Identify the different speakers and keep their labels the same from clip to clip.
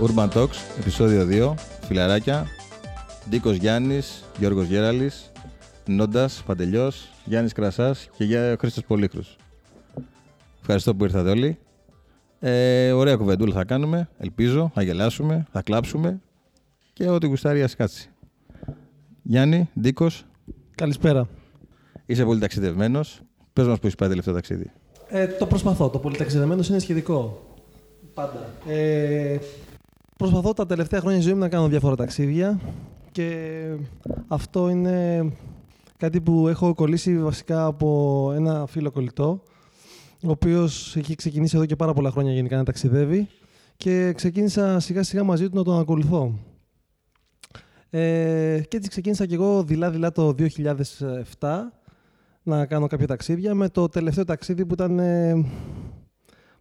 Speaker 1: Urban Talks, επεισόδιο 2, φιλαράκια. Ντίκος Γιάννης, Γιώργος Γέραλης, Νόντας, Παντελιός, Γιάννης Κρασάς και για Χρήστος Πολύχρους. Ευχαριστώ που ήρθατε όλοι. Ε, ωραία κουβεντούλα θα κάνουμε, ελπίζω, θα γελάσουμε, θα κλάψουμε και ό,τι γουστάρει ας κάτσει. Γιάννη, Ντίκος,
Speaker 2: Καλησπέρα.
Speaker 1: είσαι πολύ ταξιδευμένος. Πες μας που είσαι πάει τελευταίο ταξίδι.
Speaker 2: Ε, το προσπαθώ. Το πολυταξιδεμένο είναι σχετικό. Πάντα. Ε, προσπαθώ τα τελευταία χρόνια της ζωής μου να κάνω διάφορα ταξίδια και αυτό είναι κάτι που έχω κολλήσει βασικά από ένα φίλο κολλητό ο οποίος έχει ξεκινήσει εδώ και πάρα πολλά χρόνια γενικά να ταξιδεύει και ξεκίνησα σιγά σιγά μαζί του να τον ακολουθώ. Ε, και έτσι ξεκίνησα και εγώ δειλά-δειλά το 2007 να κάνω κάποια ταξίδια με το τελευταίο ταξίδι που ήταν ε,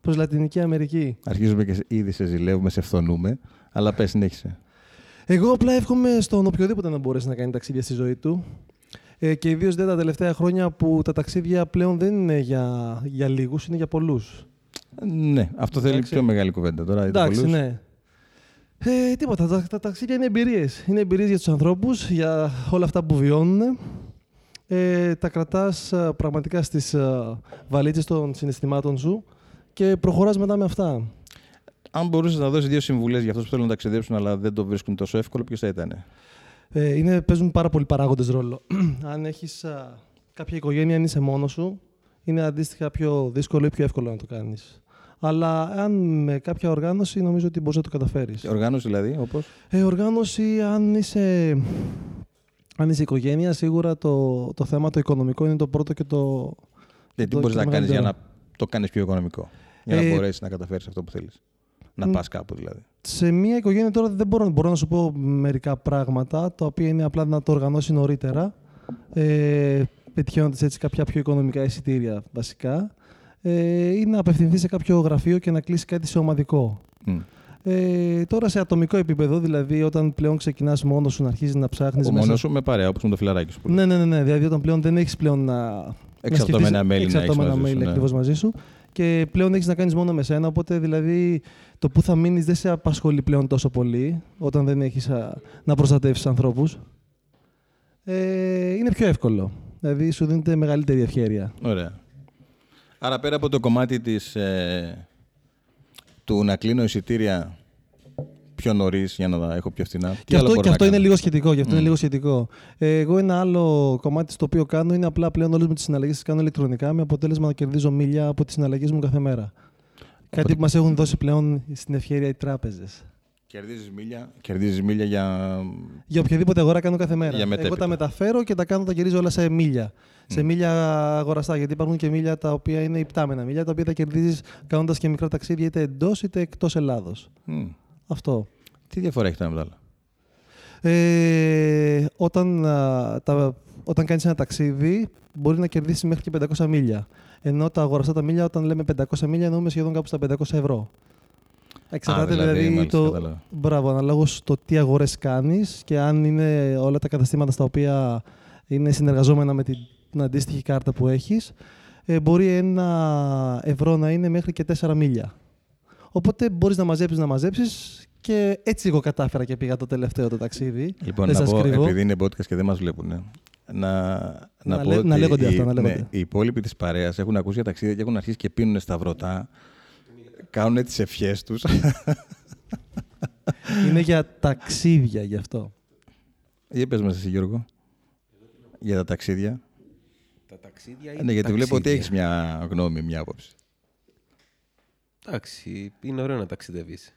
Speaker 2: προς Λατινική Αμερική.
Speaker 1: Αρχίζουμε και ήδη σε ζηλεύουμε, σε φθονούμε, αλλά πες συνέχισε.
Speaker 2: Εγώ απλά εύχομαι στον οποιοδήποτε να μπορέσει να κάνει ταξίδια στη ζωή του. Ε, και ιδίως δεν τα τελευταία χρόνια που τα ταξίδια πλέον δεν είναι για, για λίγους, είναι για πολλούς.
Speaker 1: Ναι, αυτό θέλει
Speaker 2: Εντάξει.
Speaker 1: πιο μεγάλη κουβέντα τώρα. είτε
Speaker 2: Εντάξει,
Speaker 1: πολλούς.
Speaker 2: ναι. Ε, τίποτα. Τα, τα ταξίδια είναι εμπειρίες. Είναι εμπειρίες για τους ανθρώπους, για όλα αυτά που βιώνουν. Ε, τα κρατάς πραγματικά στις βαλίτσες των συναισθημάτων σου και προχωράς μετά με αυτά.
Speaker 1: Αν μπορούσες να δώσεις δύο συμβουλές για αυτούς που θέλουν να ταξιδέψουν αλλά δεν το βρίσκουν τόσο εύκολο, ποιος θα ήταν.
Speaker 2: Ε, είναι, παίζουν πάρα πολλοί παράγοντες ρόλο. αν έχεις α, κάποια οικογένεια, αν είσαι μόνος σου, είναι αντίστοιχα πιο δύσκολο ή πιο εύκολο να το κάνεις. Αλλά αν με κάποια οργάνωση, νομίζω ότι μπορείς να το καταφέρεις.
Speaker 1: Οργάνωση δηλαδή, όπως;
Speaker 2: Ε, οργάνωση, αν είσαι, αν είσαι οικογένεια, σίγουρα το, το θέμα το οικονομικό είναι το πρώτο και το...
Speaker 1: τι
Speaker 2: το-
Speaker 1: μπορείς
Speaker 2: το
Speaker 1: να κάνεις για να
Speaker 2: μεγαλύτερο.
Speaker 1: το κάνεις πιο οικονομικό; Για να
Speaker 2: Ε,
Speaker 1: μπορέσεις να καταφέρεις αυτό που θέλεις. Να
Speaker 2: μ.
Speaker 1: πας κάπου δηλαδή.
Speaker 2: Σε μια οικογένεια τώρα δεν μπορώ, μπορώ να σου πω μερικά πράγματα, τα οποία είναι απλά να το οργανώσει νωρίτερα, ε, πετυχαίνοντας έτσι κάποια πιο οικονομικά εισιτήρια βασικά, ε, ή να απευθυνθείς σε κάποιο γραφείο και να κλείσει κάτι σε ομαδικό.
Speaker 1: Μμ.
Speaker 2: Ε, τώρα σε ατομικό επίπεδο, δηλαδή όταν πλέον ξεκινάς μόνος σου να αρχίζεις να ψάχνεις
Speaker 1: Ο
Speaker 2: μέσα...
Speaker 1: μόνος σου με παρέα, όπως με το φιλαράκι σου. που
Speaker 2: Ναι, ναι, ναι, ναι, δηλαδή όταν πλέον δεν έχεις πλέον να...
Speaker 1: Εξαρτώμενα
Speaker 2: να
Speaker 1: mail
Speaker 2: σκεφτείς
Speaker 1: να έχεις
Speaker 2: εξαρτώμενα
Speaker 1: μαζί σου,
Speaker 2: mail
Speaker 1: ναι.
Speaker 2: Ακριβώς μαζί σου και πλέον έχεις να κάνεις μόνο με σένα, οπότε δηλαδή το που θα μείνεις δεν σε απασχολεί πλέον τόσο πολύ όταν δεν έχεις α, να προστατεύσεις ανθρώπους. Ε, είναι πιο εύκολο. Δηλαδή σου δίνεται μεγαλύτερη ευχέρεια.
Speaker 1: Ωραία. Άρα πέρα από το κομμάτι της, ε, του να κλείνω εισιτήρια πιο νωρίς για να τα έχω πιο φθηνά.
Speaker 2: Και αυτό, και αυτό είναι λίγο σχετικό. Και αυτό είναι λίγο σχετικό. Ε, εγώ ένα άλλο κομμάτι στο οποίο κάνω είναι απλά πλέον όλες μου τις συναλλαγές τις κάνω ηλεκτρονικά με αποτέλεσμα να κερδίζω μίλια από τις συναλλαγές μου κάθε μέρα. Κάτι που μας έχουν δώσει πλέον στην ευχαίρεια οι τράπεζες.
Speaker 1: Κερδίζεις μίλια, κερδίζεις μίλια για.
Speaker 2: Για οποιαδήποτε αγορά κάνω κάθε μέρα.
Speaker 1: Για
Speaker 2: Εγώ
Speaker 1: μετέπειτα.
Speaker 2: τα μεταφέρω και τα κάνω, τα γυρίζω όλα σε μίλια. Σε μίλια αγοραστά. Γιατί υπάρχουν και μίλια τα οποία είναι υπτάμενα μίλια, τα οποία θα κερδίζεις κάνοντας και μικρά ταξίδια είτε εντός είτε εκτός Ελλάδος.
Speaker 1: Μμ.
Speaker 2: Αυτό.
Speaker 1: Τι διαφορά έχει τα με τα άλλα.
Speaker 2: Ε, όταν, α, τα, όταν κάνεις ένα ταξίδι, μπορεί να κερδίσεις μέχρι και 500 μίλια. Ενώ τα αγοραστά τα μίλια, όταν λέμε 500 μίλια, εννοούμε σχεδόν κάπου στα 500 ευρώ. Εξαρτάται
Speaker 1: δηλαδή,
Speaker 2: δηλαδή,
Speaker 1: μάλιστα,
Speaker 2: το,
Speaker 1: κατάλαβα.
Speaker 2: μπράβο, αναλόγως το τι αγορές κάνεις και αν είναι όλα τα καταστήματα στα οποία είναι συνεργαζόμενα με την αντίστοιχη κάρτα που έχεις, ε, μπορεί ένα ευρώ να είναι μέχρι και 4 μίλια. Οπότε μπορείς να μαζέψεις, να μαζέψεις και έτσι εγώ κατάφερα και πήγα το τελευταίο το ταξίδι.
Speaker 1: Λοιπόν,
Speaker 2: Δεν
Speaker 1: να
Speaker 2: σας
Speaker 1: πω,
Speaker 2: κρύβω.
Speaker 1: επειδή είναι podcast και δεν μας βλέπουν, ε, να, να,
Speaker 2: Να
Speaker 1: πω
Speaker 2: λέ-
Speaker 1: ότι
Speaker 2: να λέγονται
Speaker 1: οι,
Speaker 2: αυτά, να
Speaker 1: ναι,
Speaker 2: λέγονται.
Speaker 1: οι υπόλοιποι της παρέας έχουν ακούσει για ταξίδια και έχουν αρχίσει και πίνουν σταυρωτά. Κάνουν τι ευχές τους.
Speaker 2: Είναι για ταξίδια γι' αυτό.
Speaker 1: Για πες μας εσύ Γιώργο. Για τα ταξίδια.
Speaker 3: Τα ταξίδια
Speaker 1: Ναι, γιατί βλέπω ότι έχεις μια γνώμη, μια άποψη.
Speaker 3: Εντάξει, είναι ωραίο να ταξιδεύεις.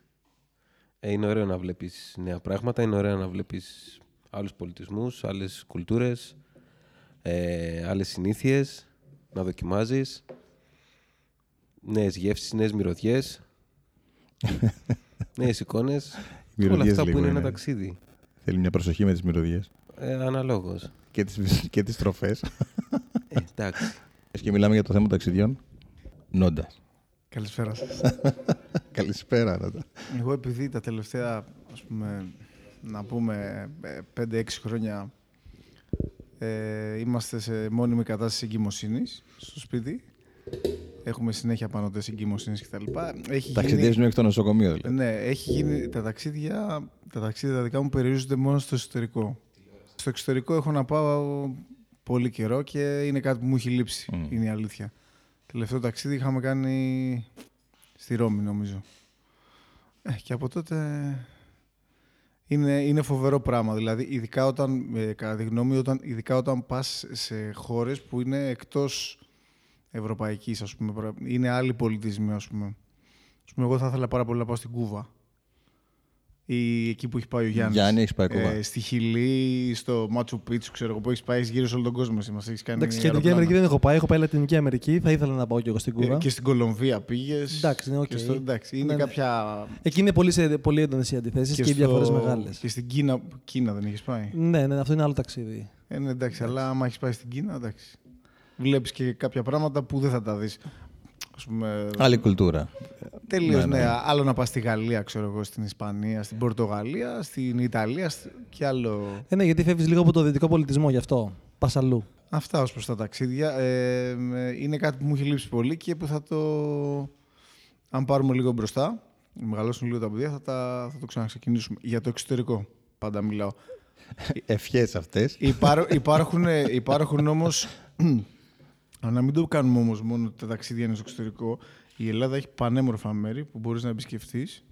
Speaker 3: Ε, είναι ωραίο να βλέπεις νέα πράγματα, είναι ωραίο να βλέπεις άλλους πολιτισμούς, άλλες κουλτούρες, ε, άλλες συνήθειες, να δοκιμάζεις, νέες γεύσεις, νέες μυρωδιές, νέες εικόνες, όλα
Speaker 1: Μυρωδιές
Speaker 3: αυτά που
Speaker 1: λίγο
Speaker 3: είναι ένα
Speaker 1: είναι.
Speaker 3: ταξίδι.
Speaker 1: Θέλει μια προσοχή με τις μυρωδιές
Speaker 3: Ε, αναλόγως.
Speaker 1: και τις, και τις τροφές.
Speaker 3: Ε, εντάξει.
Speaker 1: και μιλάμε για το θέμα ταξιδιών. Νόντας.
Speaker 4: Καλησπέρα σας.
Speaker 1: Καλησπέρα, Νόντα.
Speaker 4: Εγώ επειδή τα τελευταία, ας πούμε, να πούμε, ε, 5-6 χρόνια ε, είμαστε σε μόνιμη κατάσταση εγκυμοσύνης στο σπίτι, έχουμε συνέχεια πανωτέ εγκυμοσύνης κτλ. Έχει
Speaker 1: Ταξιδεύει
Speaker 4: γίνει...
Speaker 1: μέχρι το νοσοκομείο δηλαδή.
Speaker 4: Ναι, έχει γίνει. Τα ταξίδια, τα ταξίδια τα δικά μου περιορίζονται μόνο στο εσωτερικό. Στο εξωτερικό έχω να πάω πολύ καιρό και είναι κάτι που μου έχει λείψει.
Speaker 1: Μμ.
Speaker 4: Είναι η αλήθεια. Τελευταίο ταξίδι είχαμε κάνει στη Ρώμη, νομίζω. Ε, και από τότε είναι, είναι φοβερό πράγμα. Δηλαδή, ειδικά όταν, ε, κατά τη γνώμη, όταν, ειδικά όταν πας σε χώρες που είναι εκτός ευρωπαϊκής, ας πούμε. πρα- Είναι άλλοι πολιτισμοί, ας πούμε. Ας πούμε, εγώ θα ήθελα πάρα πολύ να πάω στην Κούβα. Ή εκεί που έχει πάει ο Γιάννης.
Speaker 1: Γιάννη, έχεις πάει Κούβα.
Speaker 4: Ε, στη Χιλή, στο Μάτσου Πίτσου, ξέρω εγώ, που έχεις πάει γύρω σε όλο τον κόσμο. Εσύ μας έχεις κάνει
Speaker 2: Εντάξει, και Λατινική
Speaker 4: αεροπλάνα.
Speaker 2: Αμερική δεν έχω πάει. Έχω πάει Λατινική Αμερική. Θα ήθελα να πάω και εγώ στην Κούβα.
Speaker 4: Ε, και στην Κολομβία πήγες.
Speaker 2: Εντάξει, ναι, οκ.
Speaker 4: εντάξει, είναι
Speaker 2: Ναι, ναι.
Speaker 4: κάποια.
Speaker 2: Εκεί είναι πολύ, σε, πολύ έντονες οι αντιθέσεις και, οι
Speaker 4: στο-
Speaker 2: διαφορές μεγάλες.
Speaker 4: Και στην Κίνα, Κίνα δεν έχεις πάει;
Speaker 2: Ναι, ναι, αυτό είναι άλλο ταξίδι.
Speaker 4: Ε, ναι, εντάξει, αλλά άμα έχεις πάει στην Κίνα, εντάξει. Βλέπεις και κάποια πράγματα που δεν θα τα δεις. Ας πούμε,
Speaker 1: Άλλη κουλτούρα.
Speaker 4: Τελείως,
Speaker 1: Ναι,
Speaker 4: ναι,
Speaker 1: ναι.
Speaker 4: Άλλο να πας στη Γαλλία, ξέρω εγώ, στην Ισπανία, στην Πορτογαλία, στην Ιταλία σ- και άλλο.
Speaker 2: Ε, ναι, γιατί φεύγεις λίγο από το δυτικό πολιτισμό γι' αυτό. Πας αλλού.
Speaker 4: Αυτά ως προς τα ταξίδια. Ε, ε, είναι κάτι που μου έχει λείψει πολύ και που θα το. Αν πάρουμε λίγο μπροστά, μεγαλώσουν λίγο τα παιδιά, θα, τα, θα το ξαναξεκινήσουμε. Για το εξωτερικό, πάντα μιλάω.
Speaker 1: Ευχές αυτές.
Speaker 4: Υπάρ, υπάρχουν, υπάρχουν όμως. να μην το κάνουμε όμως μόνο ότι τα ταξίδια είναι στο εξωτερικό. Η Ελλάδα έχει πανέμορφα μέρη που μπορείς να επισκεφθείς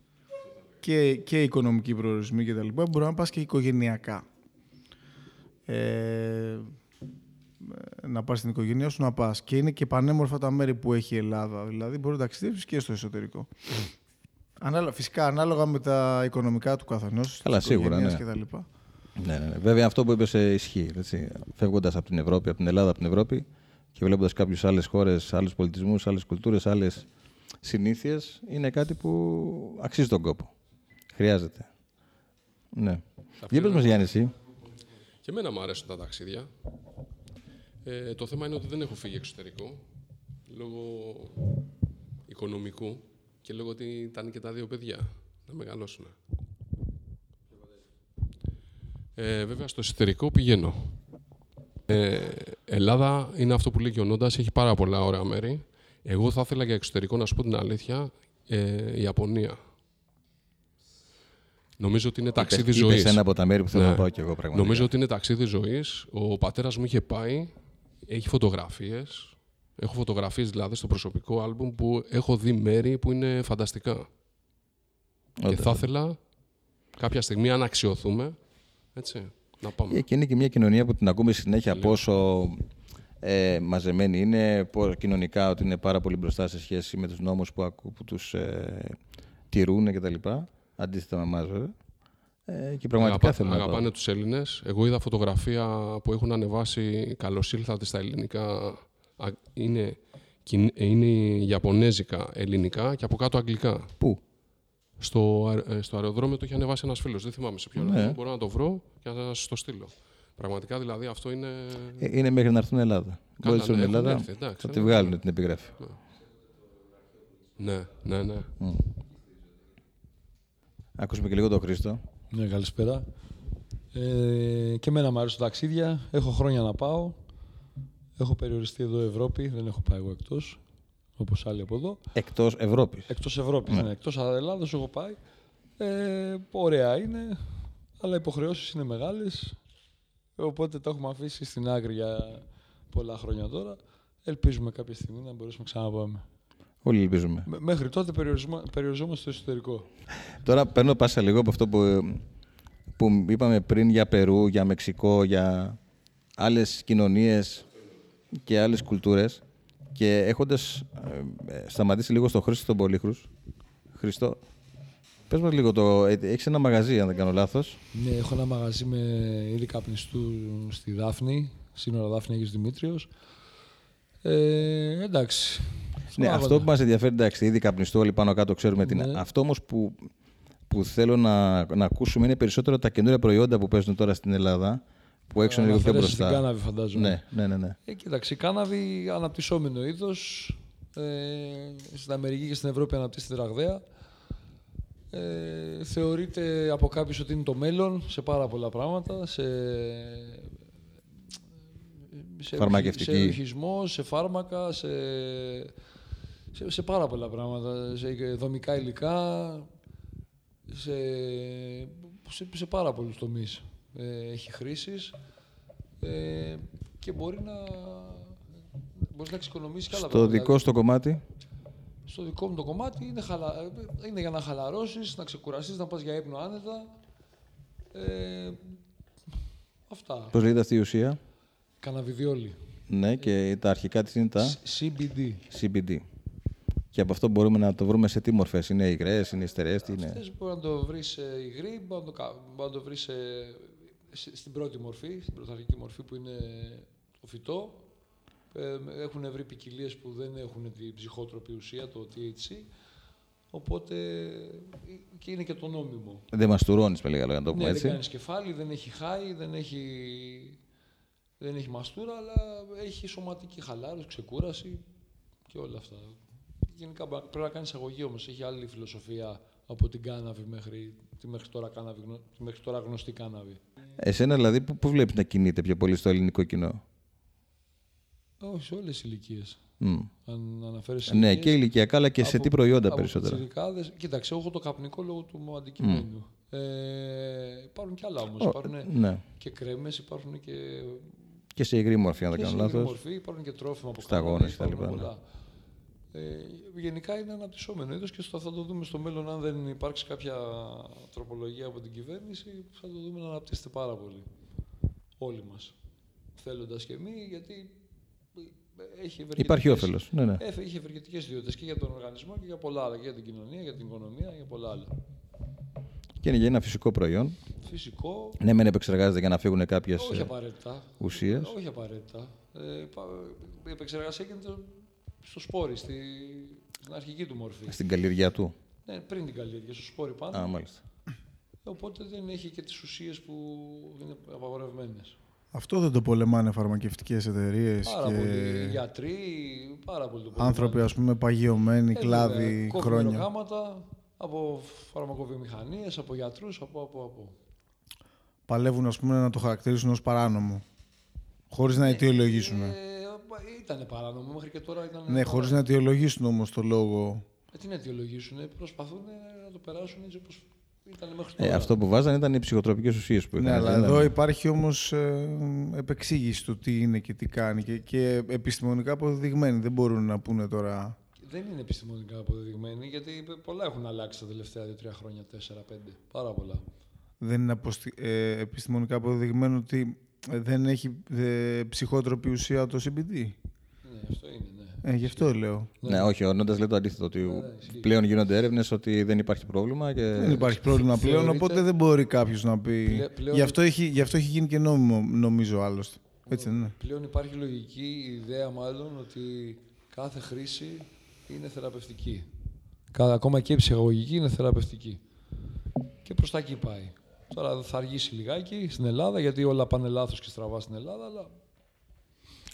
Speaker 4: και, και οικονομικοί προορισμοί κτλ. Μπορεί να πας και οικογενειακά. Ε, να πας στην οικογένειά σου να πας. Και είναι και πανέμορφα τα μέρη που έχει η Ελλάδα. Δηλαδή μπορείς να ταξιδεύεις και στο εσωτερικό. Ανάλο- φυσικά ανάλογα με τα οικονομικά του καθενός,
Speaker 1: Καλά,
Speaker 4: της
Speaker 1: σίγουρα,
Speaker 4: οικογένειας
Speaker 1: ναι.
Speaker 4: κτλ.
Speaker 1: Ναι, ναι, ναι. Βέβαια αυτό που είπες ισχύει. Φεύγοντας από την Ευρώπη, από την Ελλάδα, από την Ευρώπη και βλέποντας κάποιε άλλες χώρες, άλλους πολιτισμούς, άλλες κουλτούρες, άλλες συνήθειες, είναι κάτι που αξίζει τον κόπο. Χρειάζεται. Ναι. Για πες μας Γιάννη, εσύ.
Speaker 5: Και εμένα μου αρέσουν τα ταξίδια. Ε, το θέμα είναι ότι δεν έχω φύγει εξωτερικό, λόγω οικονομικού και λόγω ότι ήταν και τα δύο παιδιά να μεγαλώσουν. Ε, βέβαια, στο εσωτερικό πηγαίνω. Ε, Ελλάδα είναι αυτό που λέει και ο Νόντας, έχει πάρα πολλά ωραία μέρη. Εγώ θα ήθελα για εξωτερικό, να σου πω την αλήθεια, ε, η Ιαπωνία. Νομίζω ότι είναι ταξίδι
Speaker 1: Είπες-
Speaker 5: ζωής.
Speaker 1: είπες ένα από τα μέρη που θέλω
Speaker 5: Ναι.
Speaker 1: να πάω κι εγώ πραγματικά.
Speaker 5: Νομίζω ότι είναι ταξίδι ζωής. Ο πατέρας μου είχε πάει, έχει φωτογραφίες. Έχω φωτογραφίες δηλαδή στο προσωπικό άλμπουμ που έχω δει μέρη που είναι φανταστικά. Και
Speaker 1: Όντως.
Speaker 5: θα ήθελα κάποια στιγμή, αν αξιοθούμε, έτσι, να πάμε.
Speaker 1: Ε, Και είναι και μια κοινωνία που την ακούμε συνέχεια
Speaker 5: Τελείως.
Speaker 1: πόσο ε, μαζεμένη είναι, πόσο κοινωνικά ότι είναι πάρα πολύ μπροστά σε σχέση με τους νόμους που, ακού, που τους ε, τηρούν κτλ. Αντίθετα με εμάς βέβαια. Ε, και πραγματικά
Speaker 5: Αγαπά-
Speaker 1: θέλω να
Speaker 5: αγαπάνε
Speaker 1: πάω.
Speaker 5: τους Έλληνες. Εγώ είδα φωτογραφία που έχουν ανεβάσει «Καλώς ήλθατε» στα ελληνικά. Α, Είναι, κιν- είναι Ιαπωνέζικα, ελληνικά και από κάτω αγγλικά.
Speaker 1: Πού;
Speaker 5: Στο, αε- ε, στο αεροδρόμιο το είχε ανεβάσει ένας φίλος. Δεν θυμάμαι σε ποιο
Speaker 1: Ναι.
Speaker 5: αεροδρόμιο. Μπορώ να το βρω και να σας το στείλω. Πραγματικά δηλαδή αυτό είναι.
Speaker 1: Ε, είναι μέχρι να έρθουν Ελλάδα. Μόλις έρθουν
Speaker 5: ναι, έχουν
Speaker 1: Ελλάδα
Speaker 5: έρθει, εντάξει,
Speaker 1: θα
Speaker 5: ναι,
Speaker 1: τη
Speaker 5: ναι.
Speaker 1: βγάλουν την επιγράφη.
Speaker 5: Ναι, ναι, ναι.
Speaker 1: Ακούσουμε και λίγο τον Χρήστο.
Speaker 6: Ναι, καλησπέρα. Ε, και εμένα μου αρέσουν τα ταξίδια. Έχω χρόνια να πάω. Έχω περιοριστεί εδώ Ευρώπη. Δεν έχω πάει εγώ εκτός. Όπως άλλοι από εδώ.
Speaker 1: Εκτός Ευρώπης.
Speaker 6: Εκτός Ευρώπης. Ναι. Εκτός Ελλάδος έχω πάει. Ε, ωραία είναι. Αλλά οι υποχρεώσεις είναι μεγάλες. Οπότε το έχουμε αφήσει στην άκρη για πολλά χρόνια τώρα. Ελπίζουμε κάποια στιγμή να μπορέσουμε να ξαναπάμε.
Speaker 1: Όλοι ελπίζουμε.
Speaker 6: Μ- Μέχρι τότε περιορισμα- περιοριζόμαστε στο εσωτερικό.
Speaker 1: Τώρα παίρνω πάσα λίγο από αυτό που, που είπαμε πριν για Περού, για Μεξικό, για άλλες κοινωνίες και άλλες κουλτούρες και έχοντας ε, ε, σταματήσει λίγο στο Χρήστο τον Πολύχρους. Χριστό, πες μας λίγο το... ε, Έχεις ένα μαγαζί, αν δεν κάνω λάθος.
Speaker 6: Ναι, έχω ένα μαγαζί με είδη καπνιστού στη Δάφνη, σύνορα Δάφνη Αγίος Δημήτριος. Ε, εντάξει.
Speaker 1: Ναι,
Speaker 6: Στον
Speaker 1: αυτό
Speaker 6: άγοντα.
Speaker 1: που μας ενδιαφέρει, εντάξει, ήδη καπνιστό, όλοι πάνω κάτω ξέρουμε τι είναι.
Speaker 6: Ναι.
Speaker 1: Αυτό όμως που, που θέλω να, να ακούσουμε είναι περισσότερο τα καινούργια προϊόντα που παίζουν τώρα στην Ελλάδα, που έξω είναι λίγο πιο
Speaker 6: Αναφέρεσαι
Speaker 1: μπροστά.
Speaker 6: στην κάναβη, φαντάζομαι.
Speaker 1: Ναι, ναι, ναι. ναι.
Speaker 6: Ε, κοίταξε, η κάναβη αναπτυσσόμενο είδος. Ε, στην Αμερική και στην Ευρώπη αναπτύσσεται ραγδαία. Ε, θεωρείται από κάποιους ότι είναι το μέλλον σε πάρα πολλά πράγματα. Σε, σε,
Speaker 1: Φαρμακευτική.
Speaker 6: σε ρουχισμό, σε φάρμακα, σε, σε, σε πάρα πολλά πράγματα. Σε δομικά υλικά, σε, σε, σε πάρα πολλούς τομείς. Ε, έχει χρήσεις ε, και μπορεί να, μπορείς να εξοικονομήσεις και άλλα
Speaker 1: Στο
Speaker 6: πράγματα.
Speaker 1: δικό
Speaker 6: Δηλαδή,
Speaker 1: στο κομμάτι;
Speaker 6: στο δικό μου το κομμάτι είναι, χαλα... είναι για να χαλαρώσεις, να ξεκουραστείς, να πας για ύπνο άνετα. Ε, αυτά.
Speaker 1: Πώς λέγεται αυτή η ουσία;
Speaker 6: Καναβιδιόλη.
Speaker 1: Ναι, και τα αρχικά της είναι τα;
Speaker 6: CBD.
Speaker 1: CBD. Και από αυτό μπορούμε να το βρούμε σε τι μορφές; Είναι υγρές, είναι ιστερέ, τι είναι;
Speaker 6: Αυτές μπορεί να το βρεις ε, υγρή, μπορεί να το, κα- μπορεί να το βρεις ε, σ- στην πρώτη μορφή, στην πρωταρχική μορφή που είναι το φυτό. Ε, έχουν βρει ποικιλίες που δεν έχουν την ψυχότροπη ουσία, το THC. Οπότε ε, και είναι και το νόμιμο.
Speaker 1: Δεν μαστουρώνει με λίγα λόγια, να το πούμε
Speaker 6: Ναι, δεν
Speaker 1: έτσι.
Speaker 6: κάνεις κεφάλι, δεν έχει χάι, δεν έχει, δεν έχει μαστούρα, αλλά έχει σωματική χαλάρωση, ξεκούραση και όλα αυτά. Γενικά μπα- πρέπει να κάνεις αγωγή όμως, έχει άλλη φιλοσοφία από την κάναβη μέχρι τη μέχρι τώρα, κάναβη, γνω- τη μέχρι τώρα γνωστή κάναβη.
Speaker 1: Εσένα δηλαδή, που, που βλέπεις να κινείται πιο πολύ στο ελληνικό κοινό;
Speaker 6: Όχι, σε όλες τις ηλικίες.
Speaker 1: Μμ.
Speaker 6: Αν αναφέρεις
Speaker 1: Ναι,
Speaker 6: ηλικίες,
Speaker 1: και ηλικιακά, αλλά και σε
Speaker 6: από-
Speaker 1: τι προϊόντα
Speaker 6: από
Speaker 1: περισσότερα.
Speaker 6: πιτσιρικάδες- Κοίταξε, εγώ έχω το καπνικό λόγω του μου αντικειμένου. Ε, υπάρχουν και άλλα όμως.
Speaker 1: Ω,
Speaker 6: Υπάρχουν
Speaker 1: ναι.
Speaker 6: και κρέμες, υπάρχουν και
Speaker 1: Και σε υγρή μορφή, αν δεν
Speaker 6: και
Speaker 1: κάνω
Speaker 6: σε υγρή
Speaker 1: λάθος.
Speaker 6: μορφή, υπάρχουν και τρόφιμα από
Speaker 1: Σταγόνες
Speaker 6: κανάλι,
Speaker 1: κτλ,
Speaker 6: υπάρχουν
Speaker 1: ναι.
Speaker 6: πολλά. Ε, γενικά είναι αναπτυσσόμενο είδος και στο, θα το δούμε στο μέλλον αν δεν υπάρξει κάποια τροπολογία από την κυβέρνηση θα το δούμε να αναπτύσσεται πάρα πολύ. Όλοι μας. Θέλοντας και εμείς γιατί έχει ευεργετικές-
Speaker 1: Υπάρχει όφελος. Ναι, ναι.
Speaker 6: Έφε- Είχε ευεργετικές ιδιότητες και για τον οργανισμό και για πολλά άλλα. Και για την κοινωνία, για την οικονομία, για πολλά άλλα.
Speaker 1: Και είναι για ένα φυσικό προϊόν.
Speaker 6: Φυσικό,
Speaker 1: Ναι, μεν επεξεργάζεται για να φύγουν κάποιες
Speaker 6: όχι απαραίτητα.
Speaker 1: ουσίες.
Speaker 6: Όχι απαραίτητα. Ε, πα- η επεξεργασία γίνεται στο σπόρι, στη, στην αρχική του μορφή.
Speaker 1: Στην καλλιεργία του.
Speaker 6: Ναι, πριν την καλλιέργεια, στο σπόρι πάνω.
Speaker 1: Α, μάλιστα.
Speaker 6: Οπότε δεν έχει και τις ουσίες που είναι απαγορευμένες.
Speaker 4: Αυτό δεν το πολεμάνε φαρμακευτικές εταιρείες
Speaker 6: Πάρα
Speaker 4: και
Speaker 6: πολλοί γιατροί, πάρα πολύ το
Speaker 4: άνθρωποι
Speaker 6: πολεμάνε.
Speaker 4: ας πούμε παγιωμένοι,
Speaker 6: Ε,
Speaker 4: κλάδοι,
Speaker 6: βέβαια, κόβουν
Speaker 4: χρόνια.
Speaker 6: μεροκάματα από φαρμακοβιομηχανίες, από γιατρούς, από, από, από.
Speaker 4: Παλεύουν ας πούμε να το χαρακτηρίσουν ως παράνομο. Χωρίς να αιτιολογήσουν.
Speaker 6: Ε, ήταν παράνομο, μέχρι και τώρα ήταν.
Speaker 4: Ναι, χωρίς να αιτιολογήσουν όμως το λόγο.
Speaker 6: Ε, τι να αιτιολογήσουν, προσπαθούν να το περάσουν έτσι όπως ήταν μέχρι
Speaker 1: Ε,
Speaker 6: τώρα.
Speaker 1: αυτό που βάζανε ήταν οι ψυχοτροπικές ουσίες που είχαν.
Speaker 4: Ναι, αλλά
Speaker 1: έτσι,
Speaker 4: εδώ
Speaker 1: δεν-
Speaker 4: υπάρχει όμως ε, επεξήγηση του τι είναι και τι κάνει και, και επιστημονικά αποδεδειγμένοι. Δεν μπορούν να πούνε τώρα...
Speaker 6: Δεν είναι επιστημονικά αποδεδειγμένοι, γιατί πολλά έχουν αλλάξει τα τελευταία 2-3 χρόνια, 4-5. Πάρα πολλά.
Speaker 4: Δεν είναι αποστη- ε, επιστημονικά αποδεδειγμένο ότι ε, δεν έχει ε, ψυχότροπη ουσία το CBD.
Speaker 6: Ναι, αυτό είναι, ναι.
Speaker 4: Ε, γι' αυτό λέω.
Speaker 1: Ναι, όχι, ο Νόντας λέει το αντίθετο. Ότι
Speaker 6: ναι, ισχύει.
Speaker 1: πλέον γίνονται έρευνες ότι δεν υπάρχει πρόβλημα. Και...
Speaker 4: Δεν υπάρχει πρόβλημα πλέον,
Speaker 6: θεωρείται-
Speaker 4: οπότε δεν μπορεί κάποιος να πει.
Speaker 6: Πλε- πλέον-
Speaker 4: Γι, αυτό έχει, γι' αυτό έχει γίνει και νόμιμο, νομίζω άλλωστε. Έτσι δεν είναι.
Speaker 6: Πλέον υπάρχει λογική ιδέα μάλλον ότι κάθε χρήση είναι θεραπευτική. Κα- Ακόμα και η ψυχαγωγική είναι θεραπευτική. Και προς τα εκεί πάει. Τώρα θα αργήσει λιγάκι στην Ελλάδα, γιατί όλα πάνε λάθος και στραβά στην Ελλάδα, αλλά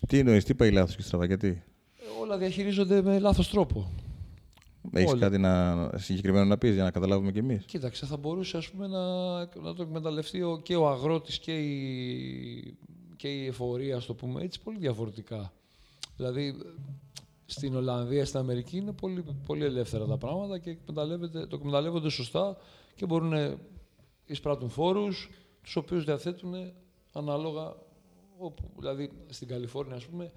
Speaker 1: Τι εννοείς, τι πάει λάθος και στραβά, γιατί;
Speaker 6: ε, όλα διαχειρίζονται με λάθος τρόπο.
Speaker 1: Έχεις
Speaker 6: Όλα.
Speaker 1: κάτι να, συγκεκριμένο να πεις για να καταλάβουμε κι εμείς;
Speaker 6: Κοίταξε, θα μπορούσε ας πούμε, να, να το εκμεταλλευτεί ο, και ο αγρότης και η, και η εφορία, ας το πούμε έτσι, πολύ διαφορετικά. Δηλαδή, στην Ολλανδία, στην Αμερική είναι πολύ, πολύ ελεύθερα τα πράγματα και εκμεταλλεύεται- το εκμεταλλεύονται σωστά και μπορούν να εισπράττουν φόρους, τους οποίους διαθέτουν ανάλογα, όπου, δηλαδή στην Καλιφόρνια, ας πούμε,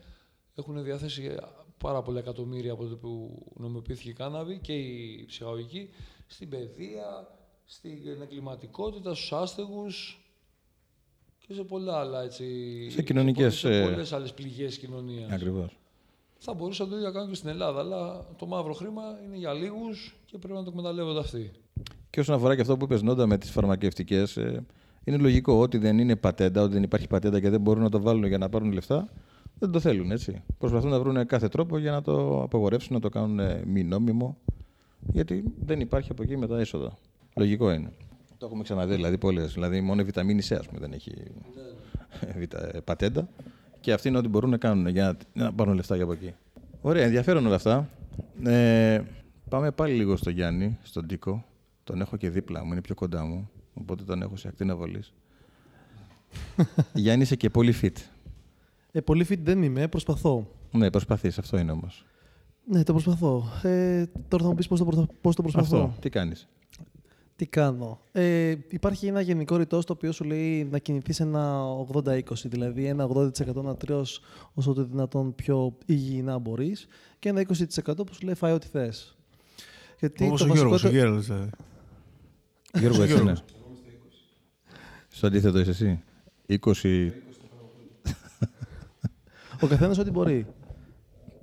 Speaker 6: έχουν διαθέσει πάρα πολλά εκατομμύρια από τότε που νομιμοποιήθηκε η κάναβη και η ψυχαγωγική στην παιδεία, στην εγκληματικότητα, στους άστεγους και σε πολλά άλλα έτσι.
Speaker 1: Σε κοινωνικές,
Speaker 6: Σε,
Speaker 1: ε,
Speaker 6: πολλές άλλες πληγές κοινωνίας.
Speaker 1: Ακριβώς.
Speaker 6: Θα μπορούσαν το ίδιο να κάνουν και στην Ελλάδα, αλλά το μαύρο χρήμα είναι για λίγους και πρέπει να το εκμεταλλεύονται αυτοί.
Speaker 1: Και όσον αφορά και αυτό που είπες Νόντα με τις φαρμακευτικές, είναι λογικό ότι δεν είναι πατέντα, ότι δεν υπάρχει πατέντα και δεν μπορούν να το βάλουν για να πάρουν λεφτά. Δεν το θέλουν έτσι. Προσπαθούν να βρουν κάθε τρόπο για να το απαγορεύσουν, να το κάνουν ε, μη νόμιμο. Γιατί δεν υπάρχει από εκεί μετά έσοδα. Λογικό είναι. Το έχουμε ξαναδεί δηλαδή πολλές. Δηλαδή μόνο η βιταμίνη C, ας πούμε, δεν έχει βητα- ε, πατέντα. Και αυτοί είναι ό,τι μπορούν να κάνουν για να, για να πάρουν λεφτά για από εκεί. Ωραία, ενδιαφέρον όλα αυτά. Ε, πάμε πάλι λίγο στο Γιάννη, στον Τίκο. Τον έχω και δίπλα μου, είναι πιο κοντά μου. Οπότε τον έχω σε ακτίνα βολής. Γιάννη, είσαι και πολύ fit.
Speaker 2: Ε, πολύ fit δεν είμαι, προσπαθώ.
Speaker 1: Ναι, προσπαθείς, αυτό είναι όμως.
Speaker 2: Ναι, το προσπαθώ. Ε, τώρα θα μου πεις πώς το, προσπα- πώς το προσπαθώ.
Speaker 1: Αυτό. Τι κάνεις;
Speaker 2: Τι κάνω. Ε, υπάρχει ένα γενικό ρητό το οποίο σου λέει να κινηθείς ένα 80-20, δηλαδή ένα 80% να τρως όσο το δυνατόν πιο υγιεινά μπορείς και ένα 20% που σου λέει φάει ό,τι θες. Γιατί
Speaker 4: Όπως
Speaker 2: το
Speaker 4: ο Γιώργος, ο
Speaker 2: βασικότερο-
Speaker 4: Γέραλης, δηλαδή.
Speaker 1: Γιώργο, έτσι
Speaker 4: Γιώργος.
Speaker 1: είναι. Στο αντίθετο είσαι εσύ. 20.
Speaker 2: Ο καθένας ό,τι μπορεί.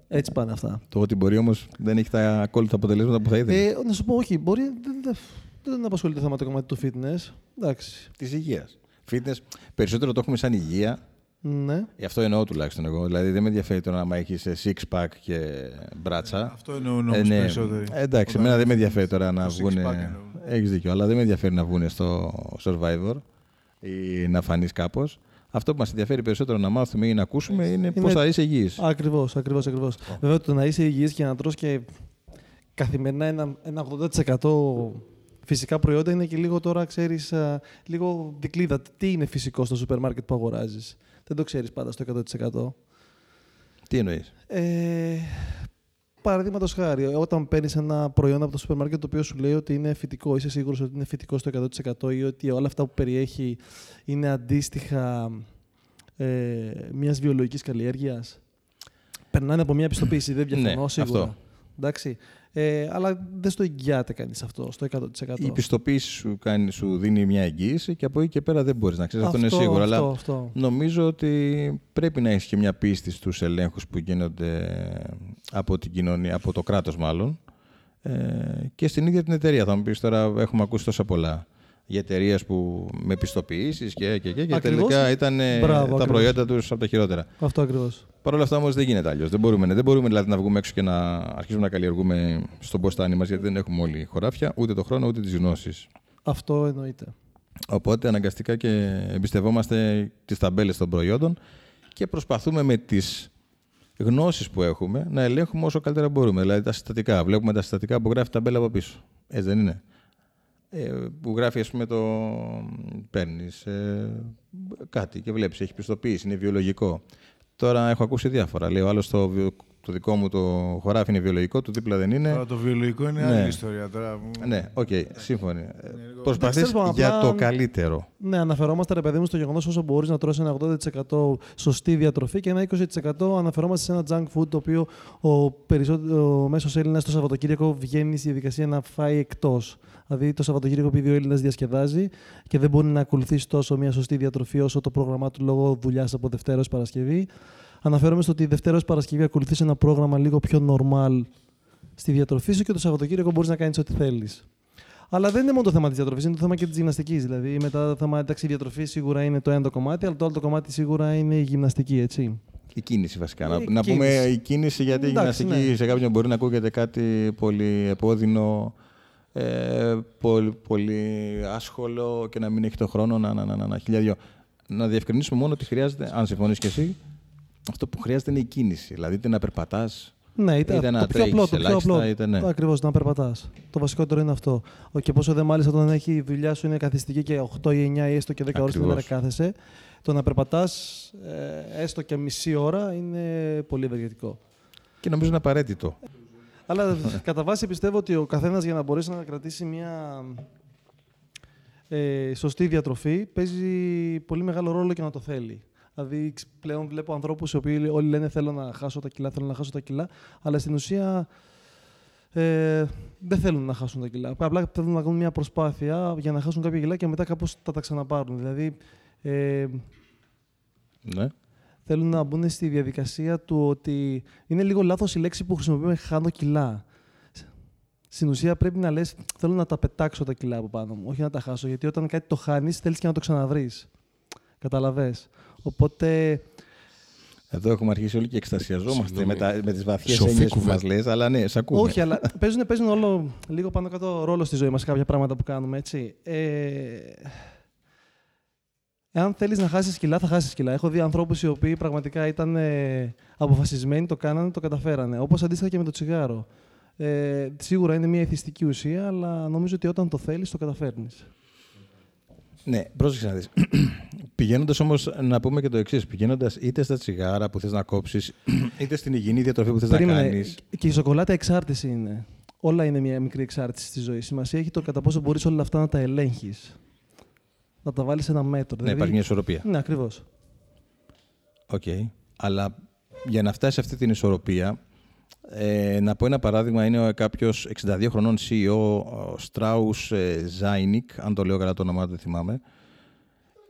Speaker 2: Έτσι πάνε αυτά.
Speaker 1: Το ότι μπορεί όμως δεν έχει τα ακόλουθα αποτελέσματα που θα ήθελε.
Speaker 2: Ε, να σου πω, όχι, μπορεί. Δεν, δεν, δεν απασχολεί το θέμα το κομμάτι του fitness. Εντάξει.
Speaker 1: Της υγείας. Fitness. Περισσότερο το έχουμε σαν υγεία.
Speaker 2: Ναι.
Speaker 1: Γι' αυτό εννοώ τουλάχιστον εγώ. Δηλαδή δεν με ενδιαφέρει τώρα να έχεις six pack και μπράτσα.
Speaker 4: Αυτό εννοούν όμως περισσότεροι.
Speaker 1: Ε, εντάξει,
Speaker 4: Όταν
Speaker 1: εμένα δεν με
Speaker 4: έχουν
Speaker 1: ενδιαφέρει τώρα να
Speaker 4: το six
Speaker 1: βγουν.
Speaker 4: pack εννοούν.
Speaker 1: Έχεις δίκιο, αλλά δεν με ενδιαφέρει να βγουν στο Survivor ή να φανείς κάπως. Αυτό που μας ενδιαφέρει περισσότερο να μάθουμε ή να ακούσουμε είναι, πώς
Speaker 2: Είναι-
Speaker 1: θα είσαι υγιής.
Speaker 2: Ακριβώς, ακριβώς, ακριβώς. Βέβαια, το να είσαι υγιής και να τρως και καθημερινά ένα, ένα 80% φυσικά προϊόντα είναι και λίγο τώρα, ξέρεις, α, λίγο δικλίδα. Τι είναι φυσικό στο σούπερ μάρκετ που αγοράζεις; Δεν το ξέρεις πάντα στο 100%.
Speaker 1: Τι εννοείς;
Speaker 2: Ε, Παραδείγματος χάρη, όταν παίρνεις ένα προϊόν από το σούπερ μάρκετ το οποίο σου λέει ότι είναι φυτικό, είσαι σίγουρος ότι είναι φυτικό στο 100% ή ότι όλα αυτά που περιέχει είναι αντίστοιχα ε, μιας βιολογικής καλλιέργειας. Περνάνε από μια πιστοποίηση, δεν διαφωνώ
Speaker 1: Ναι,
Speaker 2: σίγουρα.
Speaker 1: αυτό.
Speaker 2: Εντάξει. Ε, αλλά δεν στο εγγυάται κανείς αυτό στο 100%.
Speaker 1: Η πιστοποίηση σου, κάνει, σου δίνει μια εγγύηση και από εκεί και πέρα δεν μπορείς να ξέρεις. Αυτό, είναι σίγουρο.
Speaker 2: Αυτό,
Speaker 1: αλλά
Speaker 2: αυτό.
Speaker 1: νομίζω ότι πρέπει να έχεις και μια πίστη στους ελέγχους που γίνονται από την κοινωνία, από το κράτος μάλλον. Ε, και στην ίδια την εταιρεία. Θα μου πεις τώρα, έχουμε ακούσει τόσα πολλά για εταιρείες που με πιστοποιήσεις και, και, και, και
Speaker 2: Ακριβώς.
Speaker 1: τελικά ήταν ε,
Speaker 2: Μπράβο,
Speaker 1: τα
Speaker 2: ακριβώς.
Speaker 1: προϊόντα τους από τα χειρότερα.
Speaker 2: αυτό ακριβώς.
Speaker 1: Παρ' όλα αυτά όμως δεν γίνεται αλλιώς. Δεν μπορούμε, δεν μπορούμε δηλαδή, να βγούμε έξω και να αρχίσουμε να καλλιεργούμε στον ποστάνι μας γιατί δεν έχουμε όλοι χωράφια, ούτε το χρόνο ούτε τις γνώσεις.
Speaker 2: Αυτό εννοείται.
Speaker 1: Οπότε αναγκαστικά και εμπιστευόμαστε τις ταμπέλες των προϊόντων και προσπαθούμε με τις γνώσεις που έχουμε να ελέγχουμε όσο καλύτερα μπορούμε. Δηλαδή τα συστατικά. Βλέπουμε τα συστατικά που γράφει ταμπέλα από πίσω. Έτσι δεν είναι; Ε, που γράφει, ας πούμε, το. Παίρνεις ε, κάτι και βλέπεις, έχει πιστοποίηση, είναι βιολογικό. Τώρα έχω ακούσει διάφορα. Λέει ο άλλος το, βιο- το δικό μου το χωράφι είναι βιολογικό, το δίπλα δεν είναι.
Speaker 4: Τώρα το βιολογικό είναι
Speaker 1: Ναι.
Speaker 4: άλλη ιστορία. Τώρα. που-
Speaker 1: Ναι, οκ, σύμφωνοι. Προσπαθείς
Speaker 2: Εντάξει, τέλος πάντων,
Speaker 1: για
Speaker 2: απλά-
Speaker 1: το καλύτερο.
Speaker 2: Ναι, αναφερόμαστε ρε παιδί μου στο γεγονός όσο μπορείς να τρως ένα 80% σωστή διατροφή και ένα 20% αναφερόμαστε σε ένα junk food το οποίο ο, περισσότερο, ο μέσος Έλληνας το Σαββατοκύριακο βγαίνει στη διαδικασία να φάει εκτός. Δηλαδή το Σαββατοκύριακο, επειδή ο Έλληνας διασκεδάζει και δεν μπορεί να ακολουθήσει τόσο μια σωστή διατροφή όσο το πρόγραμμά του λόγω δουλειάς από Δευτέρα ως Παρασκευή. Αναφέρομαι στο ότι Δευτέρα ως Παρασκευή ακολουθείς ένα πρόγραμμα λίγο πιο normal στη διατροφή σου και το Σαββατοκύριακο μπορείς να κάνεις ό,τι θέλεις. Αλλά δεν είναι μόνο το θέμα της διατροφής, είναι το θέμα και της γυμναστικής. Δηλαδή, μετά το θέμα, εντάξει, η διατροφή σίγουρα είναι το ένα το κομμάτι, αλλά το άλλο το κομμάτι σίγουρα είναι η γυμναστική, έτσι.
Speaker 1: Η κίνηση βασικά.
Speaker 2: Η
Speaker 1: να, να
Speaker 2: κίνηση.
Speaker 1: πούμε η κίνηση γιατί η
Speaker 2: Εντάξει,
Speaker 1: γυμναστική
Speaker 2: ναι.
Speaker 1: σε κάποιον μπορεί να ακούγεται κάτι πολύ επώδυνο, ε, πολύ, πολύ άσχολο και να μην έχει το χρόνο να, να, να, να, να χίλια δυο. Να διευκρινίσουμε μόνο ότι χρειάζεται, αν συμφωνείς και εσύ, αυτό που χρειάζεται είναι η κίνηση. Δηλαδή είτε να περπατάς,
Speaker 2: Ναι, είτε,
Speaker 1: Είτε να
Speaker 2: το πιο
Speaker 1: τρέχεις
Speaker 2: απλό, το πιο
Speaker 1: ελάχιστα,
Speaker 2: απλό.
Speaker 1: είτε ναι.
Speaker 2: Ακριβώς, να περπατάς. Το βασικότερο είναι αυτό. Ο- Και πόσο δε μάλιστα όταν έχει η δουλειά σου είναι καθιστική και 8 ή 9 ή έστω και 10 ώρες την
Speaker 1: Ακριβώς.
Speaker 2: ημέρα κάθεσαι, το να περπατάς έστω και μισή ώρα είναι πολύ ευεργετικό.
Speaker 1: και νομίζω είναι απαραίτητο.
Speaker 2: Αλλά κατά βάση πιστεύω ότι ο καθένας για να μπορέσει να κρατήσει μια ε, σωστή διατροφή παίζει πολύ μεγάλο ρόλο και να το θέλει. Δηλαδή ξ- πλέον βλέπω ανθρώπους οι οποίοι όλοι λένε θέλω να χάσω τα κιλά, θέλω να χάσω τα κιλά, αλλά στην ουσία ε, δεν θέλουν να χάσουν τα κιλά. Απλά θέλουν να κάνουν μια προσπάθεια για να χάσουν κάποια κιλά και μετά κάπως θα τα ξαναπάρουν. Δηλαδή ε,
Speaker 1: Ναι.
Speaker 2: θέλουν να μπουν στη διαδικασία του ότι είναι λίγο λάθος η λέξη που χρησιμοποιούμε χάνω κιλά. Στην ουσία πρέπει να λες θέλω να τα πετάξω τα κιλά από πάνω μου, όχι να τα χάσω. Γιατί όταν κάτι το χάνεις θέλεις και να το ξαναβρεις. Καταλαβες. Οπότε
Speaker 1: Εδώ έχουμε αρχίσει όλοι και εκστασιαζόμαστε
Speaker 5: Συγγνώμη.
Speaker 1: με, τα, με τις βαθιές
Speaker 5: Σοφή
Speaker 1: έννοιες που
Speaker 5: κουβέντα.
Speaker 1: μας λες, αλλά ναι, σε ακούμε.
Speaker 2: όχι, αλλά παίζουν, παίζουν όλο, λίγο πάνω κάτω ρόλο στη ζωή μας κάποια πράγματα που κάνουμε, έτσι. Ε, εάν θέλεις να χάσεις κιλά, θα χάσεις κιλά. Έχω δει ανθρώπους οι οποίοι πραγματικά ήταν ε, αποφασισμένοι, το κάνανε, το καταφέρανε. Όπως αντίστοιχα και με το τσιγάρο. Ε, σίγουρα είναι μια εθιστική ουσία, αλλά νομίζω ότι όταν το θέλεις, το καταφέρνεις.
Speaker 1: Ναι, πρόσεξε να δεις. Πηγαίνοντας όμως να πούμε και το εξής: Πηγαίνοντας είτε στα τσιγάρα που θες να κόψεις, είτε στην υγιεινή διατροφή που θες να
Speaker 2: Περίμενε.
Speaker 1: κάνεις.
Speaker 2: Και η σοκολάτα εξάρτηση είναι. Όλα είναι μια μικρή εξάρτηση στη ζωή. Σημασία έχει το κατά πόσο μπορείς όλα αυτά να τα ελέγχεις. Να τα βάλεις σε ένα μέτρο.
Speaker 1: Ναι, υπάρχει μια ισορροπία.
Speaker 2: Ναι, ακριβώς.
Speaker 1: Οκ. Αλλά για να φτάσει σε αυτή την ισορροπία, ε, να πω ένα παράδειγμα, είναι κάποιος 62 χρονών CEO, ο Strauss ε, Zelnick, αν το λέω καλά το όνομά του, δεν θυμάμαι,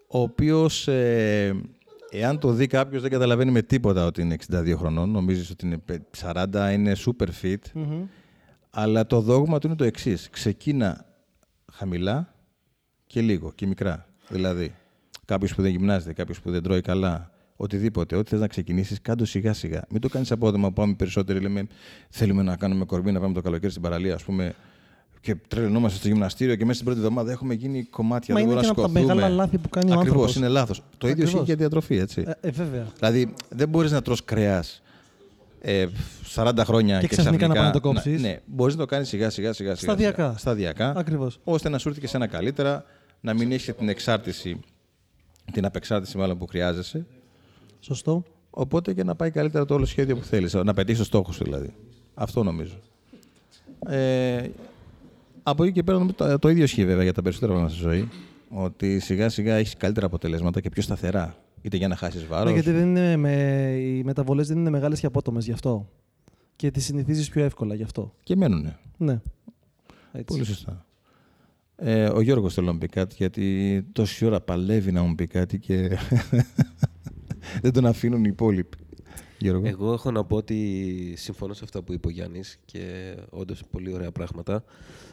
Speaker 1: ο οποίος, ε, εάν το δει κάποιος δεν καταλαβαίνει με τίποτα ότι είναι 62 χρονών, νομίζεις ότι είναι 40, είναι super fit, αλλά το δόγμα του είναι το εξής. Ξεκίνα χαμηλά και λίγο και μικρά. Δηλαδή, κάποιος που δεν γυμνάζεται, κάποιος που δεν τρώει καλά, οτιδήποτε, ό,τι θες να ξεκινήσεις, κάντο σιγά σιγά. Μην το κάνεις απόδομα που πάμε περισσότεροι. Λέμε, θέλουμε να κάνουμε κορμί, να πάμε το καλοκαίρι στην παραλία, ας πούμε, και τρελαινόμαστε στο γυμναστήριο και μέσα στην πρώτη εβδομάδα έχουμε γίνει κομμάτια.
Speaker 2: Μα
Speaker 1: δεν
Speaker 2: είναι
Speaker 1: μπορούμε
Speaker 2: και
Speaker 1: να
Speaker 2: ένα από τα
Speaker 1: σκοτωθούμε.
Speaker 2: μεγάλα λάθη που κάνει ο
Speaker 1: Ακριβώς,
Speaker 2: άνθρωπος.
Speaker 1: είναι λάθος. Το ίδιο ισχύει
Speaker 2: Ακριβώς.
Speaker 1: και για διατροφή, έτσι.
Speaker 2: Ε, ε, βέβαια.
Speaker 1: Δηλαδή, δεν μπορείς να τρως κρέας ε, 40 χρόνια
Speaker 2: Και
Speaker 1: και,
Speaker 2: ξαφνικά να πάει να το
Speaker 1: να-
Speaker 2: κόψεις.
Speaker 1: Ναι, μπορείς να το κάνεις σιγά σιγά σιγά. σιγά,
Speaker 2: Σταδιακά.
Speaker 1: σιγά. Σταδιακά.
Speaker 2: Ακριβώς.
Speaker 1: Ώστε να σου έρθει και σε ένα καλύτερα, να μην έχεις την εξάρτηση, την απεξάρτηση μάλλον που χρειάζεσαι.
Speaker 2: Σωστό.
Speaker 1: Οπότε και να πάει καλύτερα το όλο σχέδιο που θέλεις. Να πετύχεις το στόχο σου δηλαδή. Αυτό νομίζω. Ε, από εκεί και πέρα νομίζω το, το ίδιο ισχύει βέβαια για τα περισσότερα πράγματα στη ζωή. Ότι σιγά σιγά έχεις καλύτερα αποτελέσματα και πιο σταθερά. Είτε για να χάσεις βάρος.
Speaker 2: Ναι, γιατί δεν είναι με... οι μεταβολές δεν είναι μεγάλες και απότομες γι' αυτό. Και τις συνηθίζεις πιο εύκολα γι' αυτό.
Speaker 1: Και μένουνε.
Speaker 2: Ναι. Έτσι.
Speaker 1: Πολύ σωστά. Ε, ο Γιώργος θέλω να μου πει κάτι, γιατί τόση ώρα παλεύει να μου πει κάτι και δεν τον αφήνουν οι υπόλοιποι. Γιώργο.
Speaker 3: Εγώ έχω να πω ότι συμφωνώ σε αυτά που είπε ο Γιάννης και όντως πολύ ωραία πράγματα.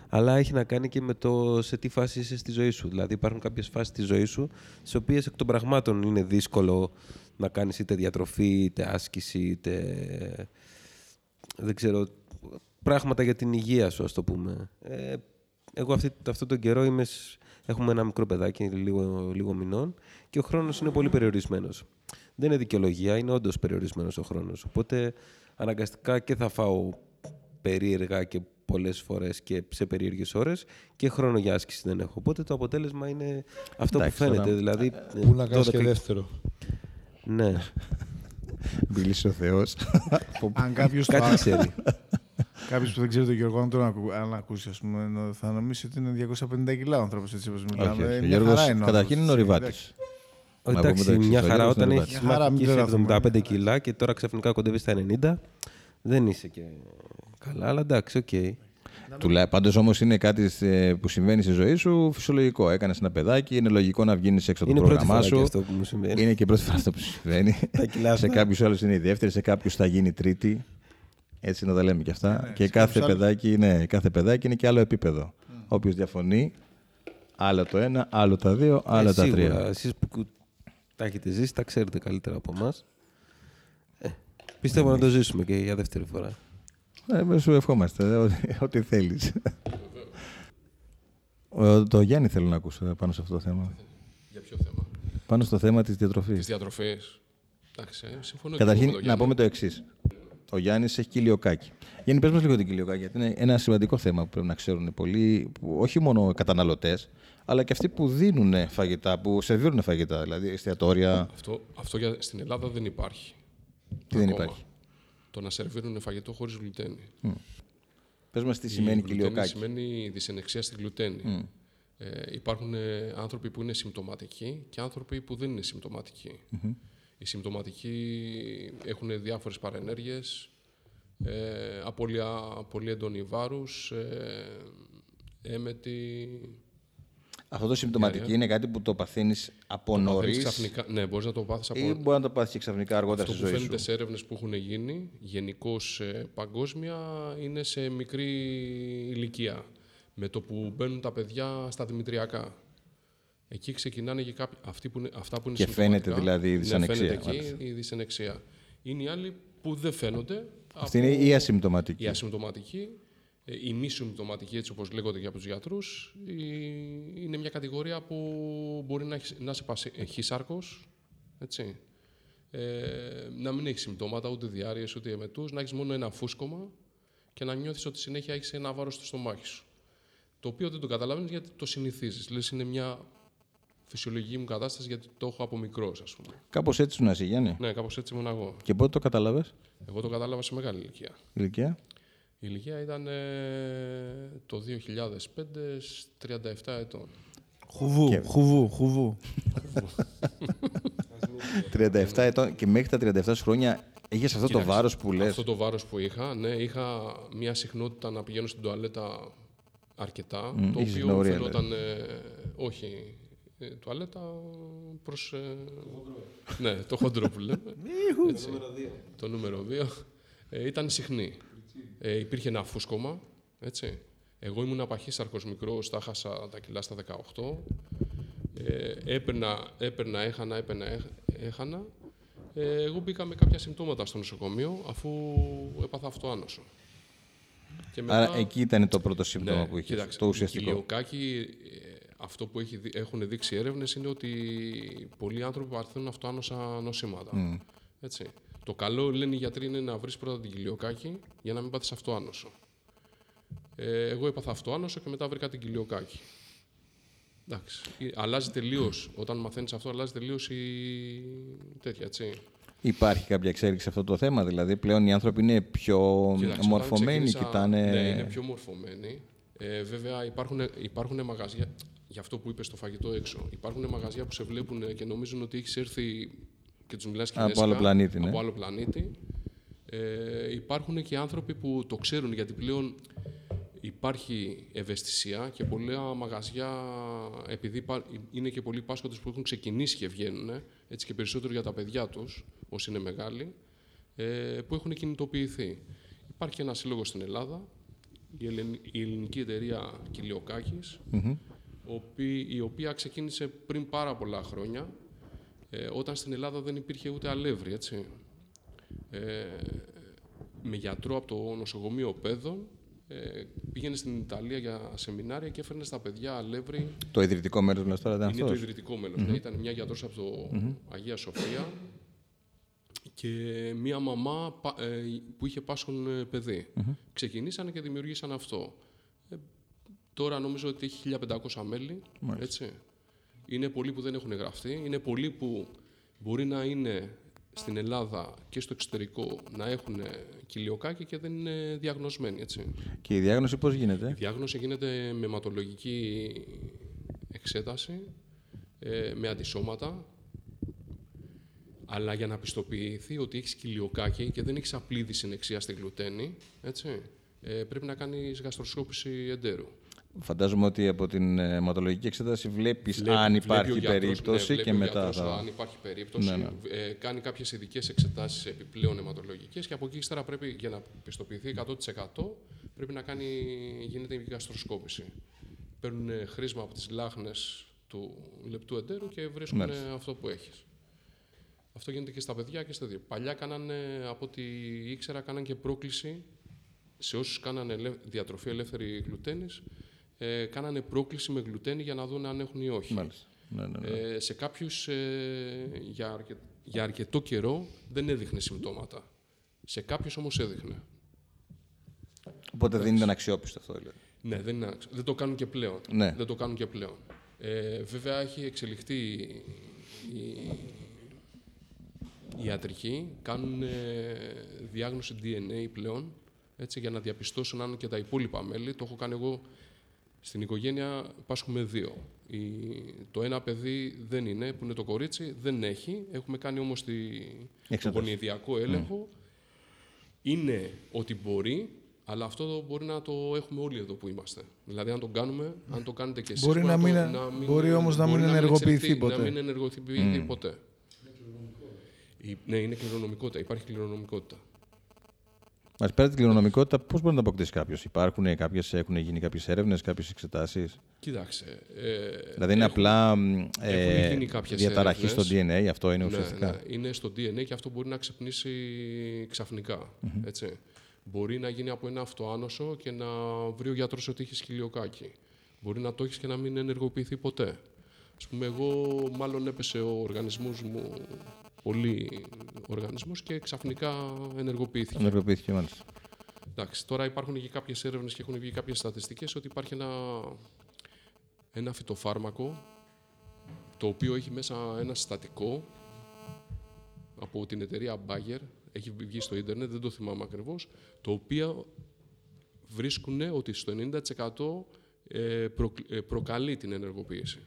Speaker 3: Αλλά έχει να κάνει και με το σε τι φάση είσαι στη ζωή σου. Δηλαδή, υπάρχουν κάποιες φάσεις στη ζωή σου, στις οποίες εκ των πραγμάτων είναι δύσκολο να κάνεις είτε διατροφή, είτε άσκηση, είτε. δεν ξέρω. πράγματα για την υγεία σου, ας το πούμε. Ε, εγώ αυτή, αυτόν τον καιρό είμαι, σ- έχουμε ένα μικρό παιδάκι, λίγο, λίγο μηνών, και ο χρόνος είναι πολύ περιορισμένος. Δεν είναι δικαιολογία, είναι όντως περιορισμένος ο χρόνος. Οπότε αναγκαστικά και θα φάω περίεργα και πολλές φορές και σε περίεργες ώρες και χρόνο για άσκηση δεν έχω. Οπότε το αποτέλεσμα είναι αυτό
Speaker 1: Εντάξει,
Speaker 3: που φαίνεται.
Speaker 1: τώρα,
Speaker 3: δηλαδή,
Speaker 6: Πού να κάνει
Speaker 3: 12
Speaker 6: και δεύτερο.
Speaker 3: Ναι,
Speaker 1: Μιλήσει ο Θεός.
Speaker 4: Αν κάποιος
Speaker 3: κάτι ξέρει.
Speaker 4: Κάποιος που δεν ξέρει τον Γιώργο, αν τον ακου, αν ακούσει, ας πούμε, νο- θα νομίσει ότι είναι 250 κιλά ο άνθρωπος έτσι όπως μιλάμε.
Speaker 1: όχι, όχι. Ο
Speaker 4: Μια
Speaker 1: Γιώργος
Speaker 4: χαρά είναι ο
Speaker 1: καταρχήν είναι ο
Speaker 4: άνθρωπος,
Speaker 1: Ριβάτης.
Speaker 4: Εντάξει.
Speaker 1: Να πούμε το
Speaker 3: Εντάξει,
Speaker 1: εξής,
Speaker 3: μια
Speaker 1: ο
Speaker 3: χαρά
Speaker 1: Γιώργος
Speaker 3: όταν
Speaker 1: είναι
Speaker 3: έχεις
Speaker 4: Μια χαρά, μην
Speaker 3: μαχήσει
Speaker 4: τρελαθούμε.
Speaker 3: 75 κιλά και τώρα ξαφνικά κοντεύεις στα 90, δεν είσαι και καλά, αλλά εντάξει, οκ.
Speaker 1: Τουλά... Πάντως όμως είναι κάτι ε, που συμβαίνει στη ζωή σου φυσιολογικό. Έκανες ένα παιδάκι, είναι λογικό να βγει έξω από το
Speaker 3: Είναι πρώτη
Speaker 1: πρόγραμμά
Speaker 3: φορά
Speaker 1: σου.
Speaker 3: και αυτό που μου συμβαίνει.
Speaker 1: Είναι και η πρώτη φορά αυτό που συμβαίνει.
Speaker 3: Τα κιλά
Speaker 1: σε
Speaker 3: αυτά.
Speaker 1: κάποιους άλλους είναι η δεύτερη, σε κάποιους θα γίνει η τρίτη. Έτσι να τα λέμε και αυτά.
Speaker 4: ναι,
Speaker 1: και
Speaker 4: σε
Speaker 1: κάθε
Speaker 4: κάποιους άλλους.
Speaker 1: παιδάκι, ναι, κάθε παιδάκι είναι και άλλο επίπεδο. Όποιος διαφωνεί, άλλο το ένα, άλλο τα δύο, άλλο
Speaker 3: Ε,
Speaker 1: τα
Speaker 3: σίγουρα.
Speaker 1: τρία.
Speaker 3: Εσείς που κου- τα έχετε ζήσει, τα ξέρετε καλύτερα από εμάς. Ε, πιστεύω να το ζήσουμε και για δεύτερη φορά.
Speaker 1: Ε, σου ευχόμαστε, ε, ό,τι, ό,τι θέλεις. το Γιάννη θέλω να ακούσω ε, πάνω σε αυτό το θέμα.
Speaker 5: Για ποιο θέμα;
Speaker 1: Πάνω στο θέμα της
Speaker 5: Της
Speaker 1: διατροφής.
Speaker 5: διατροφή. Εντάξει, ε, συμφωνώ. και εγώ
Speaker 1: Καταρχήν,
Speaker 5: με τον
Speaker 1: να
Speaker 5: Γιάννη.
Speaker 1: πούμε το εξής. Ο Γιάννης έχει κοιλιοκάκι. Γιάννη, πες μας λίγο την κοιλιοκάκι, γιατί είναι ένα σημαντικό θέμα που πρέπει να ξέρουν πολλοί, που, όχι μόνο οι καταναλωτές, αλλά και αυτοί που δίνουν φαγητά, που σερβίρουν φαγητά, δηλαδή εστιατόρια.
Speaker 5: Αυτό, αυτό για, στην Ελλάδα δεν υπάρχει.
Speaker 1: Τι δεν
Speaker 5: Ακόμα.
Speaker 1: υπάρχει;
Speaker 5: Το να σερβίρουν φαγητό χωρίς γλουτένη.
Speaker 1: Πες μας τι
Speaker 5: Η
Speaker 1: σημαίνει
Speaker 5: γλουτένη
Speaker 1: κοιλιοκάκι.
Speaker 5: Σημαίνει δυσενεξία στη γλουτένη. Ε, υπάρχουν ε, άνθρωποι που είναι συμπτωματικοί και άνθρωποι που δεν είναι συμπτωματικοί. Οι συμπτωματικοί έχουν διάφορες παρενέργειες, ε, απώλεια πολύ έντονη βάρους, ε, έμετη...
Speaker 1: Αυτό το συμπτωματική είναι κάτι που το παθαίνεις από
Speaker 5: παθαίνεις
Speaker 1: νωρίς
Speaker 5: ξαφνικά- Ναι, μπορείς να το πάθεις από...
Speaker 1: ή μπορεί να το πάθεις και ξαφνικά αργότερα
Speaker 5: Αυτό
Speaker 1: στη
Speaker 5: που
Speaker 1: ζωή
Speaker 5: φαίνεται
Speaker 1: σου.
Speaker 5: σε έρευνες που έχουν γίνει, γενικώς παγκόσμια, είναι σε μικρή ηλικία. Με το που μπαίνουν τα παιδιά στα δημητριακά. Εκεί ξεκινάνε και κάποιοι, αυτοί που είναι, αυτά που είναι
Speaker 1: Και φαίνεται
Speaker 5: συμπτωματικά.
Speaker 1: δηλαδή η δυσανεξία,
Speaker 5: Ναι, φαίνεται
Speaker 1: μάλιστα.
Speaker 5: εκεί η δυσανεξία. Είναι οι άλλοι που δεν φαίνονται.
Speaker 1: Αυτή
Speaker 5: από-
Speaker 1: είναι η ασυμπτωματική.
Speaker 5: η ασυμπτωματική, ε, η μη συμπτωματική, έτσι όπως λέγονται και από τους γιατρούς, η- είναι μια κατηγορία που μπορεί να, έχεις- να είσαι πασι- ε, χύσαρκος, έτσι. Ε, να μην έχεις συμπτώματα, ούτε διάρρειες, ούτε εμετούς, να έχεις μόνο ένα φούσκωμα και να νιώθεις ότι συνέχεια έχεις ένα βάρος στο στομάχι σου. Το οποίο δεν το καταλαβαίνεις γιατί το συνηθίζεις. Λες είναι μια φυσιολογική μου κατάσταση γιατί το έχω από μικρός, ας πούμε.
Speaker 1: Κάπως έτσι ήσουν εσύ, Γιάννη.
Speaker 5: Ναι, κάπως έτσι ήμουν εγώ.
Speaker 1: Και πότε το κατάλαβες,
Speaker 5: Εγώ το κατάλαβα σε μεγάλη ηλικία.
Speaker 1: ηλικία;
Speaker 5: Η ηλικία ήταν ε, το 2005, 37 ετών.
Speaker 4: Χουβού,
Speaker 1: Και-
Speaker 4: χουβού, χουβού.
Speaker 1: 37 ετών και μέχρι τα 37 σου χρόνια είχες αυτό το
Speaker 5: Κοίταξε,
Speaker 1: βάρος που λες.
Speaker 5: Αυτό το βάρος που είχα, ναι, είχα μια συχνότητα να πηγαίνω στην τουαλέτα αρκετά,
Speaker 1: Μμ,
Speaker 5: το
Speaker 1: είχες
Speaker 5: οποίο
Speaker 1: νεωρία,
Speaker 5: φαινόταν, ε, όχι, ε, τουαλέτα προς... ε, ναι, το χοντρό που λέμε. Έτσι. το νούμερο 2. Ε, ήταν συχνή. Ε, υπήρχε ένα φούσκωμα, έτσι. Εγώ ήμουν απαχύσαρκος μικρός, τα χάσα τα κιλά στα 18. Ε, έπαιρνα, έπαιρνα, έχανα, έπαιρνα, έχ- έχανα. Ε, εγώ μπήκα με κάποια συμπτώματα στο νοσοκομείο αφού έπαθα αυτοάνωσο. Και
Speaker 1: Άρα εκεί ήταν το πρώτο σύμπτωμα
Speaker 5: ναι,
Speaker 1: που είχες.
Speaker 5: κοίταξε,
Speaker 1: Το ουσιαστικό.
Speaker 5: Κοιλιοκάκι, ε, αυτό που έχει, δει- έχουν δείξει έρευνες είναι ότι πολλοί άνθρωποι παθαίνουν αυτοάνωσα νοσήματα. Έτσι. Το καλό, λένε οι γιατροί, είναι να βρεις πρώτα την κοιλιοκάκι για να μην πάθεις αυτοάνωσο. Ε, εγώ έπαθα αυτοάνωσο και μετά βρήκα την κοιλιοκάκι. Εντάξει. Ε, Αλλάζει τελείως. Όταν μαθαίνεις αυτό, αλλάζει τελείως η τέτοια, έτσι.
Speaker 1: Υπάρχει κάποια εξέλιξη σε αυτό το θέμα, δηλαδή πλέον οι άνθρωποι είναι πιο
Speaker 5: Κοίταξε, όταν
Speaker 1: μορφωμένοι,
Speaker 5: ξεκίνησα-
Speaker 1: κοιτάνε.
Speaker 5: Ναι, είναι πιο μορφωμένοι. Ε, βέβαια, υπάρχουν, υπάρχουν μαγαζιά. Για αυτό που είπες στο φαγητό έξω. Υπάρχουν μαγαζιά που σε βλέπουν και νομίζουν ότι έχεις έρθει και τους μιλάς
Speaker 1: Από άλλο πλανήτη, ναι.
Speaker 5: Από άλλο πλανήτη. Ε, υπάρχουν και άνθρωποι που το ξέρουν γιατί πλέον υπάρχει ευαισθησία και πολλά μαγαζιά, επειδή υπά- είναι και πολλοί πάσχοντες που έχουν ξεκινήσει και βγαίνουν, έτσι και περισσότερο για τα παιδιά τους, όσοι είναι μεγάλοι, ε, που έχουν κινητοποιηθεί. Υπάρχει ένα σύλλογος στην Ελλάδα, η, Ελλην- η ελληνική εταιρεία Κιλιοκάκης, οποί- η οποία ξεκίνησε πριν πάρα πολλά χρόνια, ε, όταν στην Ελλάδα δεν υπήρχε ούτε αλεύρι, έτσι. Ε, με γιατρό από το νοσοκομείο Πέδων, ε, πήγαινε στην Ιταλία για σεμινάρια και έφερνε στα παιδιά αλεύρι.
Speaker 1: Το ιδρυτικό μέρος μα τώρα ήταν
Speaker 5: Είναι το
Speaker 1: αυτός.
Speaker 5: ιδρυτικό μέλος. Ναι, ήταν μια γιατρός από το Αγία Σοφία και μια μαμά πα- ε, που είχε πάσχον ε, παιδί. Ξεκινήσανε και δημιουργήσαν αυτό. Ε, τώρα νομίζω ότι έχει 1500 μέλη. Έτσι. Είναι πολλοί που δεν έχουν γραφτεί. Είναι πολλοί που μπορεί να είναι στην Ελλάδα και στο εξωτερικό να έχουν κοιλιοκάκι και δεν είναι διαγνωσμένοι. Έτσι.
Speaker 1: Και η διάγνωση πώς
Speaker 5: Η
Speaker 1: γίνεται.
Speaker 5: διάγνωση γίνεται με αιματολογική εξέταση, ε, με αντισώματα, αλλά για να πιστοποιηθεί ότι έχεις κοιλιοκάκι και δεν έχεις απλή δυσυνεξία στη γλουτένη, έτσι, ε, πρέπει να κάνεις γαστροσκόπηση εντέρου.
Speaker 1: Φαντάζομαι ότι από την ε, αιματολογική εξέταση βλέπεις
Speaker 5: Βλέπει-
Speaker 1: αν
Speaker 5: βλέπει
Speaker 1: υπάρχει
Speaker 5: ο γιατρός,
Speaker 1: περίπτωση
Speaker 5: ναι, βλέπει
Speaker 1: και
Speaker 5: ο
Speaker 1: μετά
Speaker 5: γιατρός
Speaker 1: θα.
Speaker 5: Αν υπάρχει περίπτωση,
Speaker 1: Ναι, ναι.
Speaker 5: Ε, κάνει κάποιες ειδικές εξετάσεις επιπλέον αιματολογικές και από εκεί ύστερα πρέπει, για να πιστοποιηθεί 100% πρέπει να κάνει, γίνεται η γαστροσκόπηση. Παίρνουν ε, χρήσμα από τις λάχνες του λεπτού εντέρου και βρίσκουν ε,
Speaker 1: Μάλιστα.
Speaker 5: αυτό που έχεις. Αυτό γίνεται και στα παιδιά και στα δύο. Παλιά κάνανε, από ό,τι ήξερα, κάναν και πρόκληση σε όσους κάνανε ελε- διατροφή ελεύθερη γλουτένης, ε, κάνανε πρόκληση με γλουτένη για να δουν αν έχουν ή όχι.
Speaker 1: Μάλιστα. Ναι, ναι, ναι.
Speaker 5: Ε, σε κάποιους ε, για, αρκε... για αρκετό καιρό δεν έδειχνε συμπτώματα. Σε κάποιους όμως έδειχνε.
Speaker 1: Οπότε δεν ήταν αξιόπιστο αυτό. Δηλαδή.
Speaker 5: Ναι, δεν, είναι, άξιο. δεν το κάνουν και πλέον.
Speaker 1: Ναι.
Speaker 5: Δεν το κάνουν και πλέον. Ε, βέβαια έχει εξελιχθεί η, η ιατρική, κάνουν ε, διάγνωση DNA πλέον, έτσι, για να διαπιστώσουν αν και τα υπόλοιπα μέλη. Το έχω κάνει εγώ στην οικογένεια, πάσχουμε δύο. Η, το ένα παιδί δεν είναι, που είναι το κορίτσι, δεν έχει. Έχουμε κάνει όμως τη, το
Speaker 1: Εξέταση.
Speaker 5: γονιδιακό έλεγχο. Είναι ότι μπορεί, αλλά αυτό μπορεί να το έχουμε όλοι εδώ που είμαστε. Δηλαδή, αν το κάνουμε, αν το κάνετε και εσείς,
Speaker 4: Μπορεί να
Speaker 5: το-
Speaker 4: μην- μπορεί όμως να μην
Speaker 5: μπορεί
Speaker 4: ενεργοποιηθεί
Speaker 5: εξελιχθεί,
Speaker 4: ποτέ.
Speaker 5: Να μην ενεργοποιηθεί ποτέ. Η- ναι, είναι κληρονομικότητα. Υπάρχει κληρονομικότητα.
Speaker 1: Μας πέρα την κληρονομικότητα, πώς μπορεί να τα αποκτήσει κάποιος; Υπάρχουν κάποιες, έχουν γίνει κάποιες έρευνες, κάποιες εξετάσεις;
Speaker 5: Κοίταξε. Ε,
Speaker 1: Δηλαδή είναι
Speaker 5: έχουν-
Speaker 1: απλά μ,
Speaker 5: έχουν
Speaker 1: ε,
Speaker 5: γίνει κάποιες
Speaker 1: διαταραχή στο
Speaker 5: έρευνες.
Speaker 1: DNA, αυτό είναι
Speaker 5: Ναι,
Speaker 1: ουσιαστικά.
Speaker 5: ναι, είναι στο DNA και αυτό μπορεί να ξυπνήσει ξαφνικά. Έτσι. Μπορεί να γίνει από ένα αυτοάνωσο και να βρει ο γιατρός ότι έχει σκυλιοκάκι. Μπορεί να το έχεις και να μην ενεργοποιηθεί ποτέ. Α πούμε, εγώ μάλλον έπεσε ο οργανισμός μου, πολύ οργανισμός και ξαφνικά ενεργοποιήθηκε.
Speaker 1: Ενεργοποιήθηκε μάλιστα.
Speaker 5: Εντάξει, τώρα υπάρχουν και κάποιες έρευνες και έχουν βγει κάποιες στατιστικές ότι υπάρχει ένα, ένα φυτοφάρμακο το το οποίο έχει μέσα ένα συστατικό από την εταιρεία Bayer, έχει βγει στο ίντερνετ, δεν το θυμάμαι ακριβώς, το οποίο βρίσκουν ότι στο 90% ε, προ- ε, προκαλεί την ενεργοποίηση.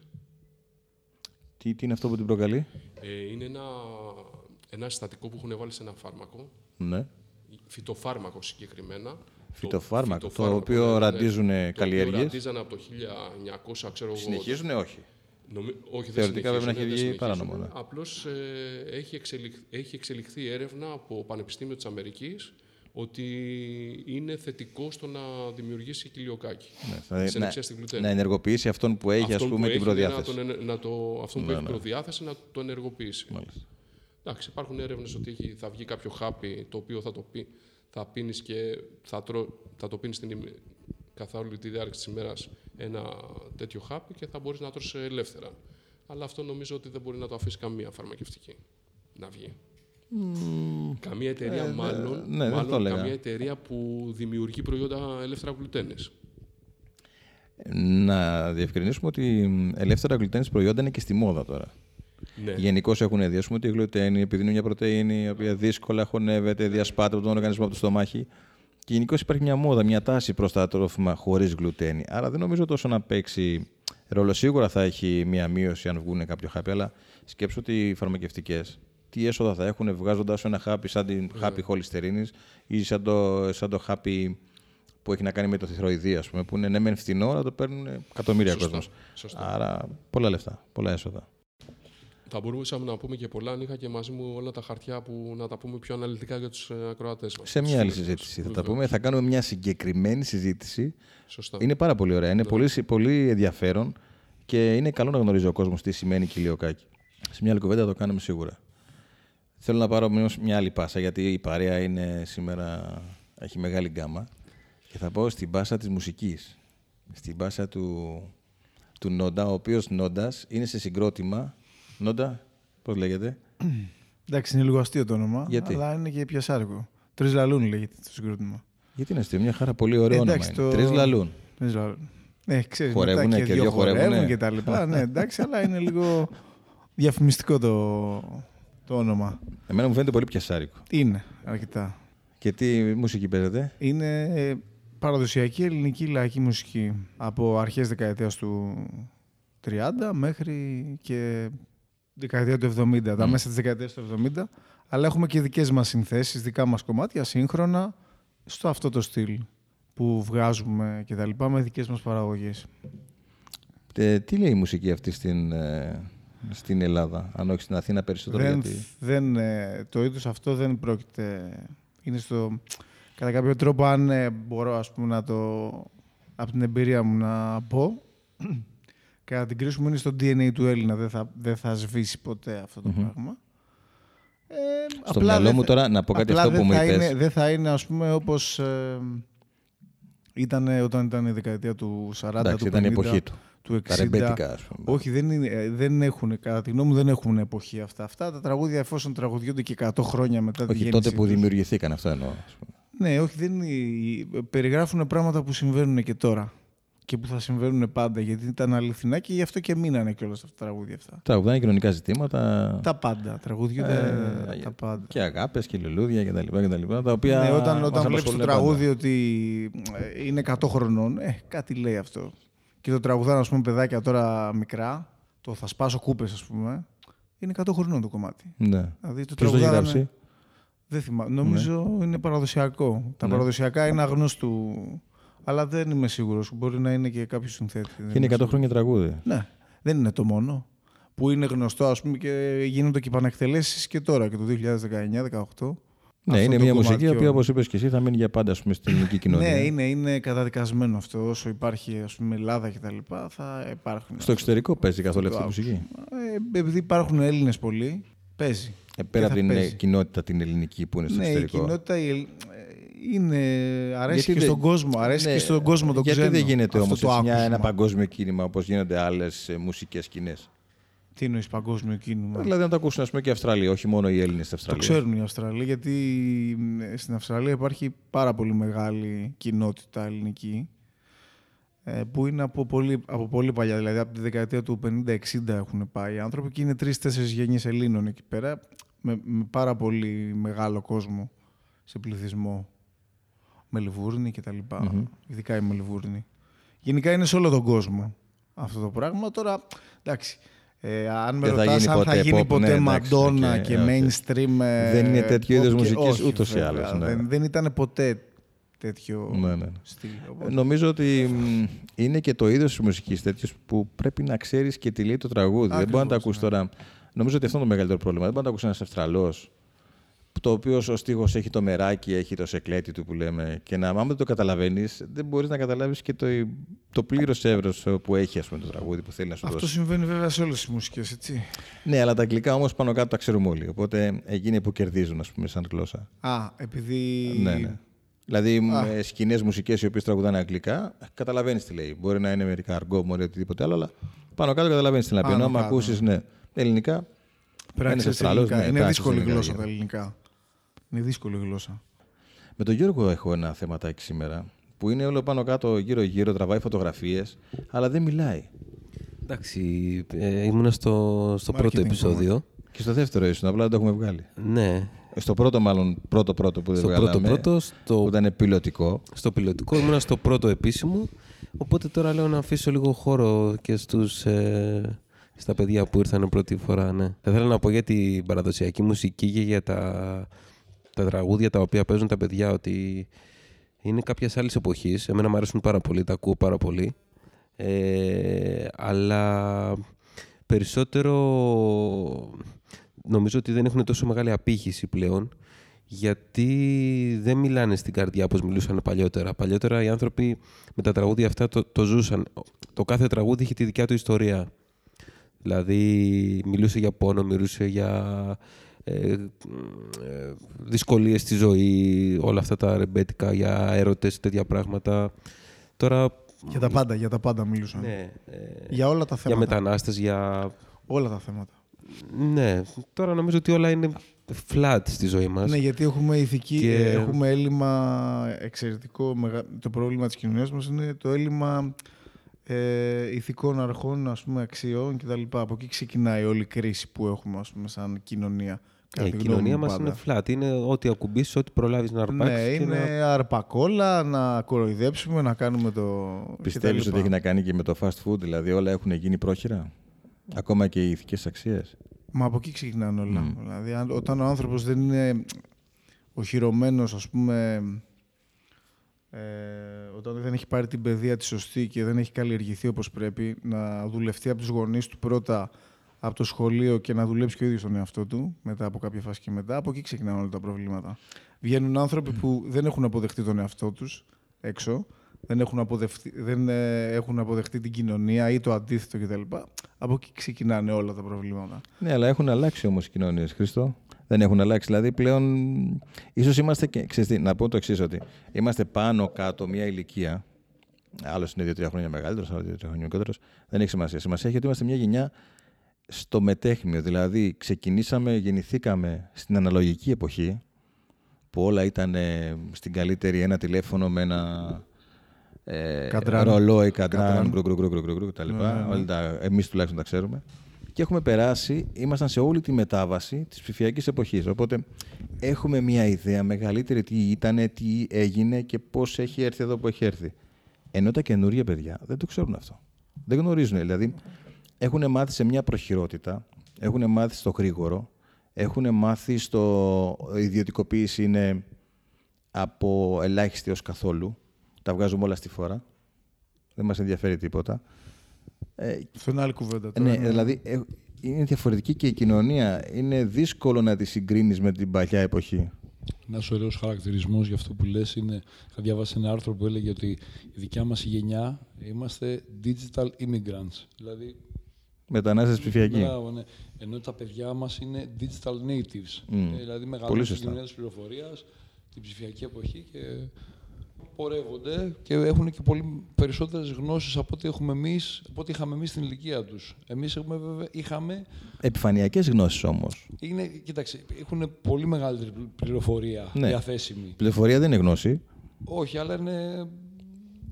Speaker 1: Τι, τι είναι αυτό που την προκαλεί;
Speaker 5: Ε, είναι ένα, ένα συστατικό που έχουν βάλει σε ένα φάρμακο,
Speaker 1: Ναι.
Speaker 5: φυτοφάρμακο συγκεκριμένα.
Speaker 1: Φυτοφάρμακο, το
Speaker 5: φυτοφάρμακο,
Speaker 1: οποίο
Speaker 5: ναι, ναι,
Speaker 1: ραντίζουν
Speaker 5: Το οποίο
Speaker 1: καλλιέργειες.
Speaker 5: ραντίζανε από το 1900, ξέρω εγώ.
Speaker 1: Συνεχίζουν, όχι.
Speaker 5: Νομι... Όχι,
Speaker 1: Θεωρητικά
Speaker 5: δεν
Speaker 1: πρέπει να
Speaker 5: συνεχίζουν,
Speaker 1: έχει
Speaker 5: δεν
Speaker 1: βγει παράνομο,
Speaker 5: συνεχίζουν.
Speaker 1: ναι.
Speaker 5: Απλώς ε, έχει, εξελιχ... έχει εξελιχθεί έρευνα από Πανεπιστήμιο της Αμερικής ότι είναι θετικό στο να δημιουργήσει κοιλιοκάκι.
Speaker 1: Ναι, δηλαδή,
Speaker 5: Σε
Speaker 1: να,
Speaker 5: ανεξία στην γλουτένη.
Speaker 1: να ενεργοποιήσει αυτόν που έχει ας
Speaker 5: Αυτόν
Speaker 1: πούμε,
Speaker 5: που
Speaker 1: την
Speaker 5: έχει, ναι,
Speaker 1: προδιάθεση.
Speaker 5: Να τον, ενε- να το, αυτόν που
Speaker 1: Ναι,
Speaker 5: έχει
Speaker 1: ναι.
Speaker 5: προδιάθεση να το ενεργοποιήσει.
Speaker 1: Μάλιστα.
Speaker 5: Εντάξει, υπάρχουν έρευνες ότι έχει, θα βγει κάποιο χάπι το οποίο θα το πει, θα πίνεις και θα, τρώ, θα το πίνεις την, ημε- καθ' όλη τη διάρκεια της ημέρας ένα τέτοιο χάπι και θα μπορείς να τρως ελεύθερα. Αλλά αυτό νομίζω ότι δεν μπορεί να το αφήσει καμία φαρμακευτική να βγει. Καμία εταιρεία,
Speaker 1: Ε,
Speaker 5: μάλλον,
Speaker 1: ναι, δεν
Speaker 5: μάλλον
Speaker 1: το έλεγα.
Speaker 5: καμία εταιρεία που δημιουργεί προϊόντα ελεύθερα γλουτένης.
Speaker 1: Να διευκρινίσουμε ότι ελεύθερα γλουτένης προϊόντα είναι και στη μόδα τώρα.
Speaker 5: Ναι.
Speaker 1: Γενικώς έχουν δει ας πούμε, ότι η γλουτένη, επειδή είναι μια πρωτενη η οποία δύσκολα χωνεύεται, διασπάται από τον οργανισμό από το στομάχι. Και γενικώς υπάρχει μια μόδα, μια τάση προς τα τρόφιμα χωρίς γλουτένη. Άρα δεν νομίζω τόσο να παίξει ρόλο. Σίγουρα θα έχει μια μείωση αν βγουν κάποιο χάπι, αλλά σκέψω ότι οι φαρμακευτικές τι έσοδα θα έχουν βγάζοντας ένα χάπι σαν την χάπι χολυστερίνης ή σαν το, σαν το χάπι που έχει να κάνει με το θηροειδή, ας πούμε, που είναι ναι, μεν φθηνό, αλλά το παίρνουν εκατομμύρια
Speaker 5: Σωστό,
Speaker 1: κόσμος.
Speaker 5: σωστό.
Speaker 1: Άρα πολλά λεφτά, πολλά έσοδα.
Speaker 5: Θα μπορούσαμε να πούμε και πολλά αν είχα και μαζί μου όλα τα χαρτιά που να τα πούμε πιο αναλυτικά για τους ε, ακροατές μας.
Speaker 1: Σε
Speaker 5: τους
Speaker 1: μια άλλη
Speaker 5: φίλους μας.
Speaker 1: συζήτηση θα τα
Speaker 5: Βεβαίως.
Speaker 1: πούμε. Θα κάνουμε μια συγκεκριμένη συζήτηση.
Speaker 5: Σωστά.
Speaker 1: Είναι πάρα πολύ ωραία. Είναι
Speaker 5: Ναι.
Speaker 1: πολύ, πολύ ενδιαφέρον και είναι καλό να γνωρίζει ο κόσμος τι σημαίνει κοιλιοκάκι. Σε μια άλλη κουβέντα θα το κάνουμε σίγουρα. Θέλω να πάρω όμως μια άλλη πάσα γιατί η παρέα είναι σήμερα έχει μεγάλη γκάμα και θα πάω στην πάσα της μουσικής. Στην πάσα του, του Νόντα, ο οποίος Νόντας είναι σε συγκρότημα. Νόντα, πώς λέγεται;
Speaker 4: Εντάξει, είναι λίγο αστείο το όνομα,
Speaker 1: Γιατί;
Speaker 4: αλλά είναι και πιασάρικο. Τρεις λαλούν λέγεται το συγκρότημα.
Speaker 1: Γιατί είναι αστείο, μια χαρά πολύ ωραίο
Speaker 4: Εντάξει,
Speaker 1: όνομα. είναι.
Speaker 4: το-
Speaker 1: Τρεις λαλούν.
Speaker 4: Τρεις λαλούν. Ναι, ξέρεις,
Speaker 1: Χορεύουνε
Speaker 4: μετά και,
Speaker 1: και
Speaker 4: δύο
Speaker 1: δύο
Speaker 4: χορεύουν
Speaker 1: χορεύουνε.
Speaker 4: και τα λοιπά. ναι, εντάξει, αλλά είναι λίγο διαφημιστικό το, το όνομα.
Speaker 1: Εμένα μου φαίνεται πολύ πιασάρικο.
Speaker 4: Είναι, αρκετά.
Speaker 1: Και τι μουσική παίζετε;
Speaker 4: Είναι ε, παραδοσιακή ελληνική λαϊκή μουσική από αρχές δεκαετίας του 30 μέχρι και δεκαετία του 70, τα μέσα της δεκαετίας του 70. Αλλά έχουμε και δικές μας συνθέσεις, δικά μας κομμάτια, σύγχρονα, στο αυτό το στυλ που βγάζουμε και τα λοιπά με δικές μας παραγωγές.
Speaker 1: Ε, τι λέει η μουσική αυτή στην, ε, στην Ελλάδα, αν όχι στην Αθήνα περισσότερο.
Speaker 4: Δεν,
Speaker 1: γιατί...
Speaker 4: δεν, ε, το είδους αυτό δεν πρόκειται... Είναι στο... Κατά κάποιο τρόπο, αν ε, μπορώ ας πούμε, να το... από την εμπειρία μου να πω, κατά την κρίση μου είναι στο DNA του Έλληνα. Δεν θα, δεν θα σβήσει ποτέ αυτό το πράγμα. Ε,
Speaker 1: Στο
Speaker 4: απλά
Speaker 1: μυαλό
Speaker 4: δεν
Speaker 1: μου
Speaker 4: θα-
Speaker 1: τώρα να πω κάτι
Speaker 4: απλά
Speaker 1: αυτό που
Speaker 4: δεν
Speaker 1: μου
Speaker 4: θα
Speaker 1: είπες.
Speaker 4: Είναι, δεν θα είναι, ας πούμε, όπως ε, ήταν όταν ήταν η δεκαετία του 40,
Speaker 1: Εντάξει,
Speaker 4: του 50,
Speaker 1: ήταν η εποχή του.
Speaker 4: του 60.
Speaker 1: Τα ρεμπέτικα, ας πούμε.
Speaker 4: Όχι, δεν είναι, ε, δεν έχουν, κατά τη γνώμη μου, δεν έχουν εποχή αυτά. Αυτά τα τραγούδια, εφόσον τραγουδιούνται και 100 χρόνια μετά τη
Speaker 1: Όχι
Speaker 4: γέννησή
Speaker 1: τότε που
Speaker 4: τους.
Speaker 1: δημιουργηθήκαν, αυτό εννοώ. ας πούμε.
Speaker 4: Ναι, όχι, δεν είναι, περιγράφουν πράγματα που συμβαίνουν και τώρα. Και που θα συμβαίνουν πάντα, γιατί ήταν αληθινά και γι' αυτό και μείνανε κιόλα αυτά τα τραγούδια αυτά.
Speaker 1: Τραγουδάνε κοινωνικά ζητήματα.
Speaker 4: Τα πάντα. Τραγούδιονται
Speaker 1: Ε,
Speaker 4: τα πάντα.
Speaker 1: Και αγάπες και λουλούδια κτλ. κτλ τα οποία
Speaker 4: Ναι, όταν,
Speaker 1: μας
Speaker 4: όταν βλέπεις το
Speaker 1: απασχολούν
Speaker 4: τραγούδι
Speaker 1: πάντα.
Speaker 4: ότι ε, είναι 100 χρονών, ε, κάτι λέει αυτό. Και το τραγουδάνε, ας πούμε, παιδάκια τώρα μικρά, το θα σπάσω κούπες, ας πούμε. Είναι 100 χρονών το κομμάτι.
Speaker 1: Ναι.
Speaker 4: Δηλαδή το
Speaker 1: Ποιος το έχει
Speaker 4: τραγουδάνε-
Speaker 1: γράψει;
Speaker 4: Δεν θυμάμαι. Νομίζω είναι παραδοσιακό. Τα
Speaker 1: Ναι.
Speaker 4: παραδοσιακά είναι αγνώστου. Αλλά δεν είμαι σίγουρος. Μπορεί να είναι και κάποιος συνθέτης. Δεν
Speaker 1: Και είναι 100
Speaker 4: σίγουρος.
Speaker 1: χρόνια τραγούδι.
Speaker 4: Ναι, δεν είναι το μόνο. Που είναι γνωστό, ας πούμε, και γίνονται και επανεκτελέσει και τώρα, και το 2019-2018.
Speaker 1: Ναι, είναι μια μουσική η οποία, όπως είπες και εσύ, θα μείνει για πάντα ας πούμε, στην ελληνική κοινωνία.
Speaker 4: Ναι, είναι, είναι καταδικασμένο αυτό. Όσο υπάρχει ας πούμε, Ελλάδα και τα λοιπά, θα υπάρχουν.
Speaker 1: Στο εξωτερικό παίζει καθόλου αυτή η
Speaker 4: Το
Speaker 1: μουσική;
Speaker 4: Ε, επειδή υπάρχουν Έλληνες πολλοί, παίζει.
Speaker 1: Ε, πέρα
Speaker 4: Και
Speaker 1: από
Speaker 4: θα
Speaker 1: την ε,
Speaker 4: παίζει.
Speaker 1: κοινότητα την ελληνική που είναι στο
Speaker 4: Ναι, η
Speaker 1: εξωτερικό.
Speaker 4: κοινότητα η, Ελλ- ε, είναι, αρέσει
Speaker 1: Γιατί
Speaker 4: και
Speaker 1: δεν-
Speaker 4: στον κόσμο. Αρέσει
Speaker 1: Ναι,
Speaker 4: και στον κόσμο τον
Speaker 1: Γιατί
Speaker 4: ξένο.
Speaker 1: δεν γίνεται
Speaker 4: αυτό
Speaker 1: όμως
Speaker 4: το
Speaker 1: ένα
Speaker 4: άκουσμα.
Speaker 1: παγκόσμιο κίνημα όπως γίνονται άλλες μουσικές σκηνές.
Speaker 4: Τι εννοείς παγκόσμιο κίνημα;
Speaker 1: Δηλαδή να το ακούσουν ας πούμε, και οι Αυστραλοί, όχι μόνο οι Έλληνες στην
Speaker 4: Το
Speaker 1: Αυστραλία.
Speaker 4: ξέρουν οι Αυστραλοί, γιατί ε, στην Αυστραλία υπάρχει πάρα πολύ μεγάλη κοινότητα ελληνική. ε, που είναι από πολύ, από πολύ παλιά, δηλαδή από τη δεκαετία του 50-60 έχουν πάει οι άνθρωποι και είναι τρεις-τέσσερις γενιές Ελλήνων εκεί πέρα, με, με πάρα πολύ μεγάλο κόσμο σε πληθυσμό. Μελβούρνη και τα λοιπα Ειδικά η Μελβούρνη. Γενικά είναι σε όλο τον κόσμο αυτό το πράγμα. Τώρα, εντάξει, ε, αν με
Speaker 1: Δεν θα
Speaker 4: ρωτάς
Speaker 1: γίνει
Speaker 4: αν θα
Speaker 1: ποτέ
Speaker 4: γίνει
Speaker 1: pop,
Speaker 4: ποτέ
Speaker 1: ναι, εντάξει,
Speaker 4: Μαντόνα
Speaker 1: οκ,
Speaker 4: και
Speaker 1: OK.
Speaker 4: mainstream... ε,
Speaker 1: Δεν είναι τέτοιο
Speaker 4: pop
Speaker 1: είδος
Speaker 4: και-
Speaker 1: μουσικής
Speaker 4: όχι,
Speaker 1: ούτως ή
Speaker 4: βέβαια,
Speaker 1: άλλως, ναι.
Speaker 4: Δεν, δεν ήταν ποτέ τέτοιο
Speaker 1: Ναι, ναι, ναι.
Speaker 4: στυλ. οπότε-
Speaker 1: Νομίζω ότι μ, είναι και το είδος της μουσικής τέτοιος που πρέπει να ξέρεις και τι λέει το τραγούδι. δεν μπορεί να το
Speaker 4: Ακριβώς,
Speaker 1: ακούσει
Speaker 4: ναι.
Speaker 1: τώρα. Νομίζω ότι αυτό είναι το μεγαλύτερο πρόβλημα. Δεν μπορεί να το ακούσει ένας Αυστραλός, το οποίο ο στίχος έχει το μεράκι, έχει το σεκλέτη του που λέμε. Και να, άμα δεν το καταλαβαίνεις, δεν μπορείς να καταλάβεις και το, το πλήρως εύρος που έχει ας πούμε, το τραγούδι που θέλει να σου
Speaker 4: Αυτό
Speaker 1: δώσει.
Speaker 4: συμβαίνει βέβαια σε όλες τις μουσικές, έτσι.
Speaker 1: Ναι, αλλά τα αγγλικά όμως πάνω κάτω τα ξέρουμε όλοι. Οπότε εκείνοι που κερδίζουν, ας πούμε, σαν γλώσσα.
Speaker 4: Α, επειδή...
Speaker 1: Ναι, ναι. Δηλαδή,
Speaker 4: Α.
Speaker 1: σκηνές μουσικές οι οποίες τραγουδάνε αγγλικά, καταλαβαίνεις τι λέει. Μπορεί να είναι μερικά αργό, μπορεί οτιδήποτε άλλο, αλλά πάνω κάτω καταλαβαίνεις τι λέει.
Speaker 4: Πάνω
Speaker 1: Ενώ άμα
Speaker 4: κάτω.
Speaker 1: ακούσεις ναι, ελληνικά,
Speaker 4: Πρέπει να
Speaker 1: Ένας
Speaker 4: ξέρεις
Speaker 1: Αυστραλός,
Speaker 4: ελληνικά.
Speaker 1: ναι,
Speaker 4: Είναι
Speaker 1: πρέπει να
Speaker 4: δύσκολη
Speaker 1: ξέρεις
Speaker 4: γλώσσα
Speaker 1: ελληνικά.
Speaker 4: τα ελληνικά. Είναι δύσκολη γλώσσα.
Speaker 1: με τον Γιώργο έχω ένα θεματάκι σήμερα. Που είναι όλο πάνω κάτω, γύρω-γύρω, τραβάει φωτογραφίες, αλλά δεν μιλάει.
Speaker 3: Εντάξει, ε, ήμουνα στο, στο πρώτο
Speaker 4: Marketing
Speaker 3: επεισόδιο.
Speaker 1: Και στο δεύτερο ήσουν, απλά δεν το έχουμε βγάλει.
Speaker 3: Ναι,
Speaker 1: Στο πρώτο, μάλλον, πρώτο-πρώτο που δεν
Speaker 3: στο
Speaker 1: βγάλαμε.
Speaker 3: πρώτο πρώτο,
Speaker 1: Που
Speaker 3: στο,
Speaker 1: ήταν πιλωτικό.
Speaker 3: στο πιλωτικό, ήμουνα στο πρώτο επίσημο. Οπότε τώρα λέω να αφήσω λίγο χώρο και στους, ε, στα παιδιά που ήρθαν πρώτη φορά. Ναι. Θα ήθελα να πω για την παραδοσιακή μουσική και για τα, τα τραγούδια τα οποία παίζουν τα παιδιά ότι είναι κάποιας άλλης εποχής. Εμένα μου αρέσουν πάρα πολύ, τα ακούω πάρα πολύ. Ε, αλλά περισσότερο νομίζω ότι δεν έχουν τόσο μεγάλη απήχηση πλέον γιατί δεν μιλάνε στην καρδιά όπως μιλούσαν παλιότερα. Παλιότερα οι άνθρωποι με τα τραγούδια αυτά το, το ζούσαν. Το κάθε τραγούδι είχε τη δικιά του ιστορία. Δηλαδή μιλούσε για πόνο, μιλούσε για ε, ε, δυσκολίες στη ζωή, όλα αυτά τα ρεμπέτικα, για έρωτες, τέτοια πράγματα. Τώρα...
Speaker 4: Για τα πάντα, για τα πάντα μιλούσαν.
Speaker 3: Ναι, ε,
Speaker 4: Για όλα τα
Speaker 3: για
Speaker 4: θέματα.
Speaker 3: μετανάστες, για...
Speaker 4: Όλα τα θέματα.
Speaker 3: Ναι, τώρα νομίζω ότι όλα είναι flat στη ζωή μας.
Speaker 4: Ναι, γιατί έχουμε ηθική,
Speaker 3: Και-
Speaker 4: ε, έχουμε έλλειμμα εξαιρετικό. μεγα- Το πρόβλημα της κοινωνίας μας είναι το έλλειμμα ε, ηθικών αρχών, ας πούμε, αξιών κτλ. Από εκεί ξεκινάει όλη η κρίση που έχουμε, ας πούμε, σαν κοινωνία.
Speaker 3: Ε,
Speaker 4: Κατά
Speaker 3: η
Speaker 4: τη
Speaker 3: κοινωνία
Speaker 4: γνώμη μου
Speaker 3: μας
Speaker 4: πάντα.
Speaker 3: είναι flat. Είναι ό,τι ακουμπήσεις, ό,τι προλάβεις να αρπάξεις.
Speaker 4: Ναι,
Speaker 3: και
Speaker 4: είναι
Speaker 3: να-
Speaker 4: αρπακόλα, να κοροϊδέψουμε, να κάνουμε το.
Speaker 1: Πιστεύεις
Speaker 4: κτλ.
Speaker 1: ότι έχει να κάνει και με το fast food, δηλαδή όλα έχουν γίνει πρόχειρα; Ακόμα και οι ηθικές αξίες;
Speaker 4: Μα από εκεί ξεκινάνε όλα.
Speaker 1: Μμ.
Speaker 4: Δηλαδή, αν- όταν ο άνθρωπος δεν είναι οχυρωμένος, ας πούμε, ε, όταν δεν έχει πάρει την παιδεία τη σωστή και δεν έχει καλλιεργηθεί όπως πρέπει, να δουλευτεί από τους γονείς του πρώτα από το σχολείο και να δουλέψει και ο ίδιος τον εαυτό του, μετά από κάποια φάση και μετά, από εκεί ξεκινάνε όλα τα προβλήματα. Βγαίνουν άνθρωποι που δεν έχουν αποδεχτεί τον εαυτό τους έξω, δεν έχουν, αποδεχτεί, δεν ε, έχουν αποδεχτεί την κοινωνία ή το αντίθετο κτλ. Από εκεί ξεκινάνε όλα τα προβλήματα.
Speaker 1: Ναι, αλλά έχουν αλλάξει όμως οι κοινωνίες, Χριστό. Δεν έχουν αλλάξει. Δηλαδή πλέον. ίσως είμαστε και. Ξέρεις τι, να πω το εξής, ότι είμαστε πάνω κάτω μια ηλικία. Άλλο είναι 2-3 χρόνια μεγαλύτερος, άλλο 2-3 χρόνια μικρότερος. Δεν έχει σημασία. Σημασία έχει ότι είμαστε μια γενιά στο μετέχνιο. Δηλαδή, ξεκινήσαμε, γεννηθήκαμε στην αναλογική εποχή που όλα ήταν ε, στην καλύτερη ένα τηλέφωνο με ένα ε,
Speaker 4: Καντράν.
Speaker 1: ρολόι, καντράν,
Speaker 4: Καντράν.
Speaker 1: γκρου, γκρου, γκρου, γκρου, γκρου, γκρου, τα λοιπά.
Speaker 4: Ναι, ναι, ναι.
Speaker 1: Όλοι τα, εμείς τουλάχιστον τα ξέρουμε. Και έχουμε περάσει, ήμασταν σε όλη τη μετάβαση της ψηφιακής εποχής. Οπότε έχουμε μια ιδέα μεγαλύτερη τι ήταν, τι έγινε και πώς έχει έρθει εδώ που έχει έρθει. Ενώ τα καινούργια παιδιά δεν το ξέρουν αυτό. Δεν γνωρίζουν. Δηλαδή, έχουν μάθει σε μια προχειρότητα, έχουν μάθει στο γρήγορο, έχουν μάθει στο η ιδιωτικοποίηση είναι από ελάχιστη ως καθόλου. Τα βγάζουμε όλα στη φορά. Δεν μας ενδιαφέρει τίποτα. Ε,
Speaker 4: Αυτό είναι άλλη κουβέντα. τώρα.
Speaker 1: ναι,
Speaker 4: Είναι-
Speaker 1: δηλαδή ε, είναι διαφορετική και η κοινωνία. Είναι δύσκολο να τη συγκρίνεις με την παλιά εποχή.
Speaker 6: Ένας ωραίος χαρακτηρισμός για αυτό που λες είναι. Είχα διαβάσει ένα άρθρο που έλεγε ότι η δικιά μας γενιά είμαστε digital immigrants. Δηλαδή.
Speaker 1: Μετανάστες ψηφιακοί.
Speaker 6: Μπράβο, ναι. Ενώ τα παιδιά μας είναι digital natives.
Speaker 1: Μμ.
Speaker 6: Ε, δηλαδή
Speaker 1: Πολύ
Speaker 6: μεγαλώνουν στην
Speaker 1: σωστά.
Speaker 6: κοινωνία της πληροφορίας, την ψηφιακή εποχή και πορεύονται και έχουν και πολύ περισσότερες γνώσεις από ό,τι έχουμε εμείς, από ό,τι είχαμε εμείς στην ηλικία τους. Εμείς έχουμε βέβαια, είχαμε
Speaker 1: Επιφανειακές γνώσεις όμως.
Speaker 6: είναι, κοίταξε, έχουν πολύ μεγαλύτερη πληροφορία
Speaker 1: Ναι.
Speaker 6: διαθέσιμη.
Speaker 1: Πληροφορία δεν είναι γνώση.
Speaker 6: Όχι, αλλά είναι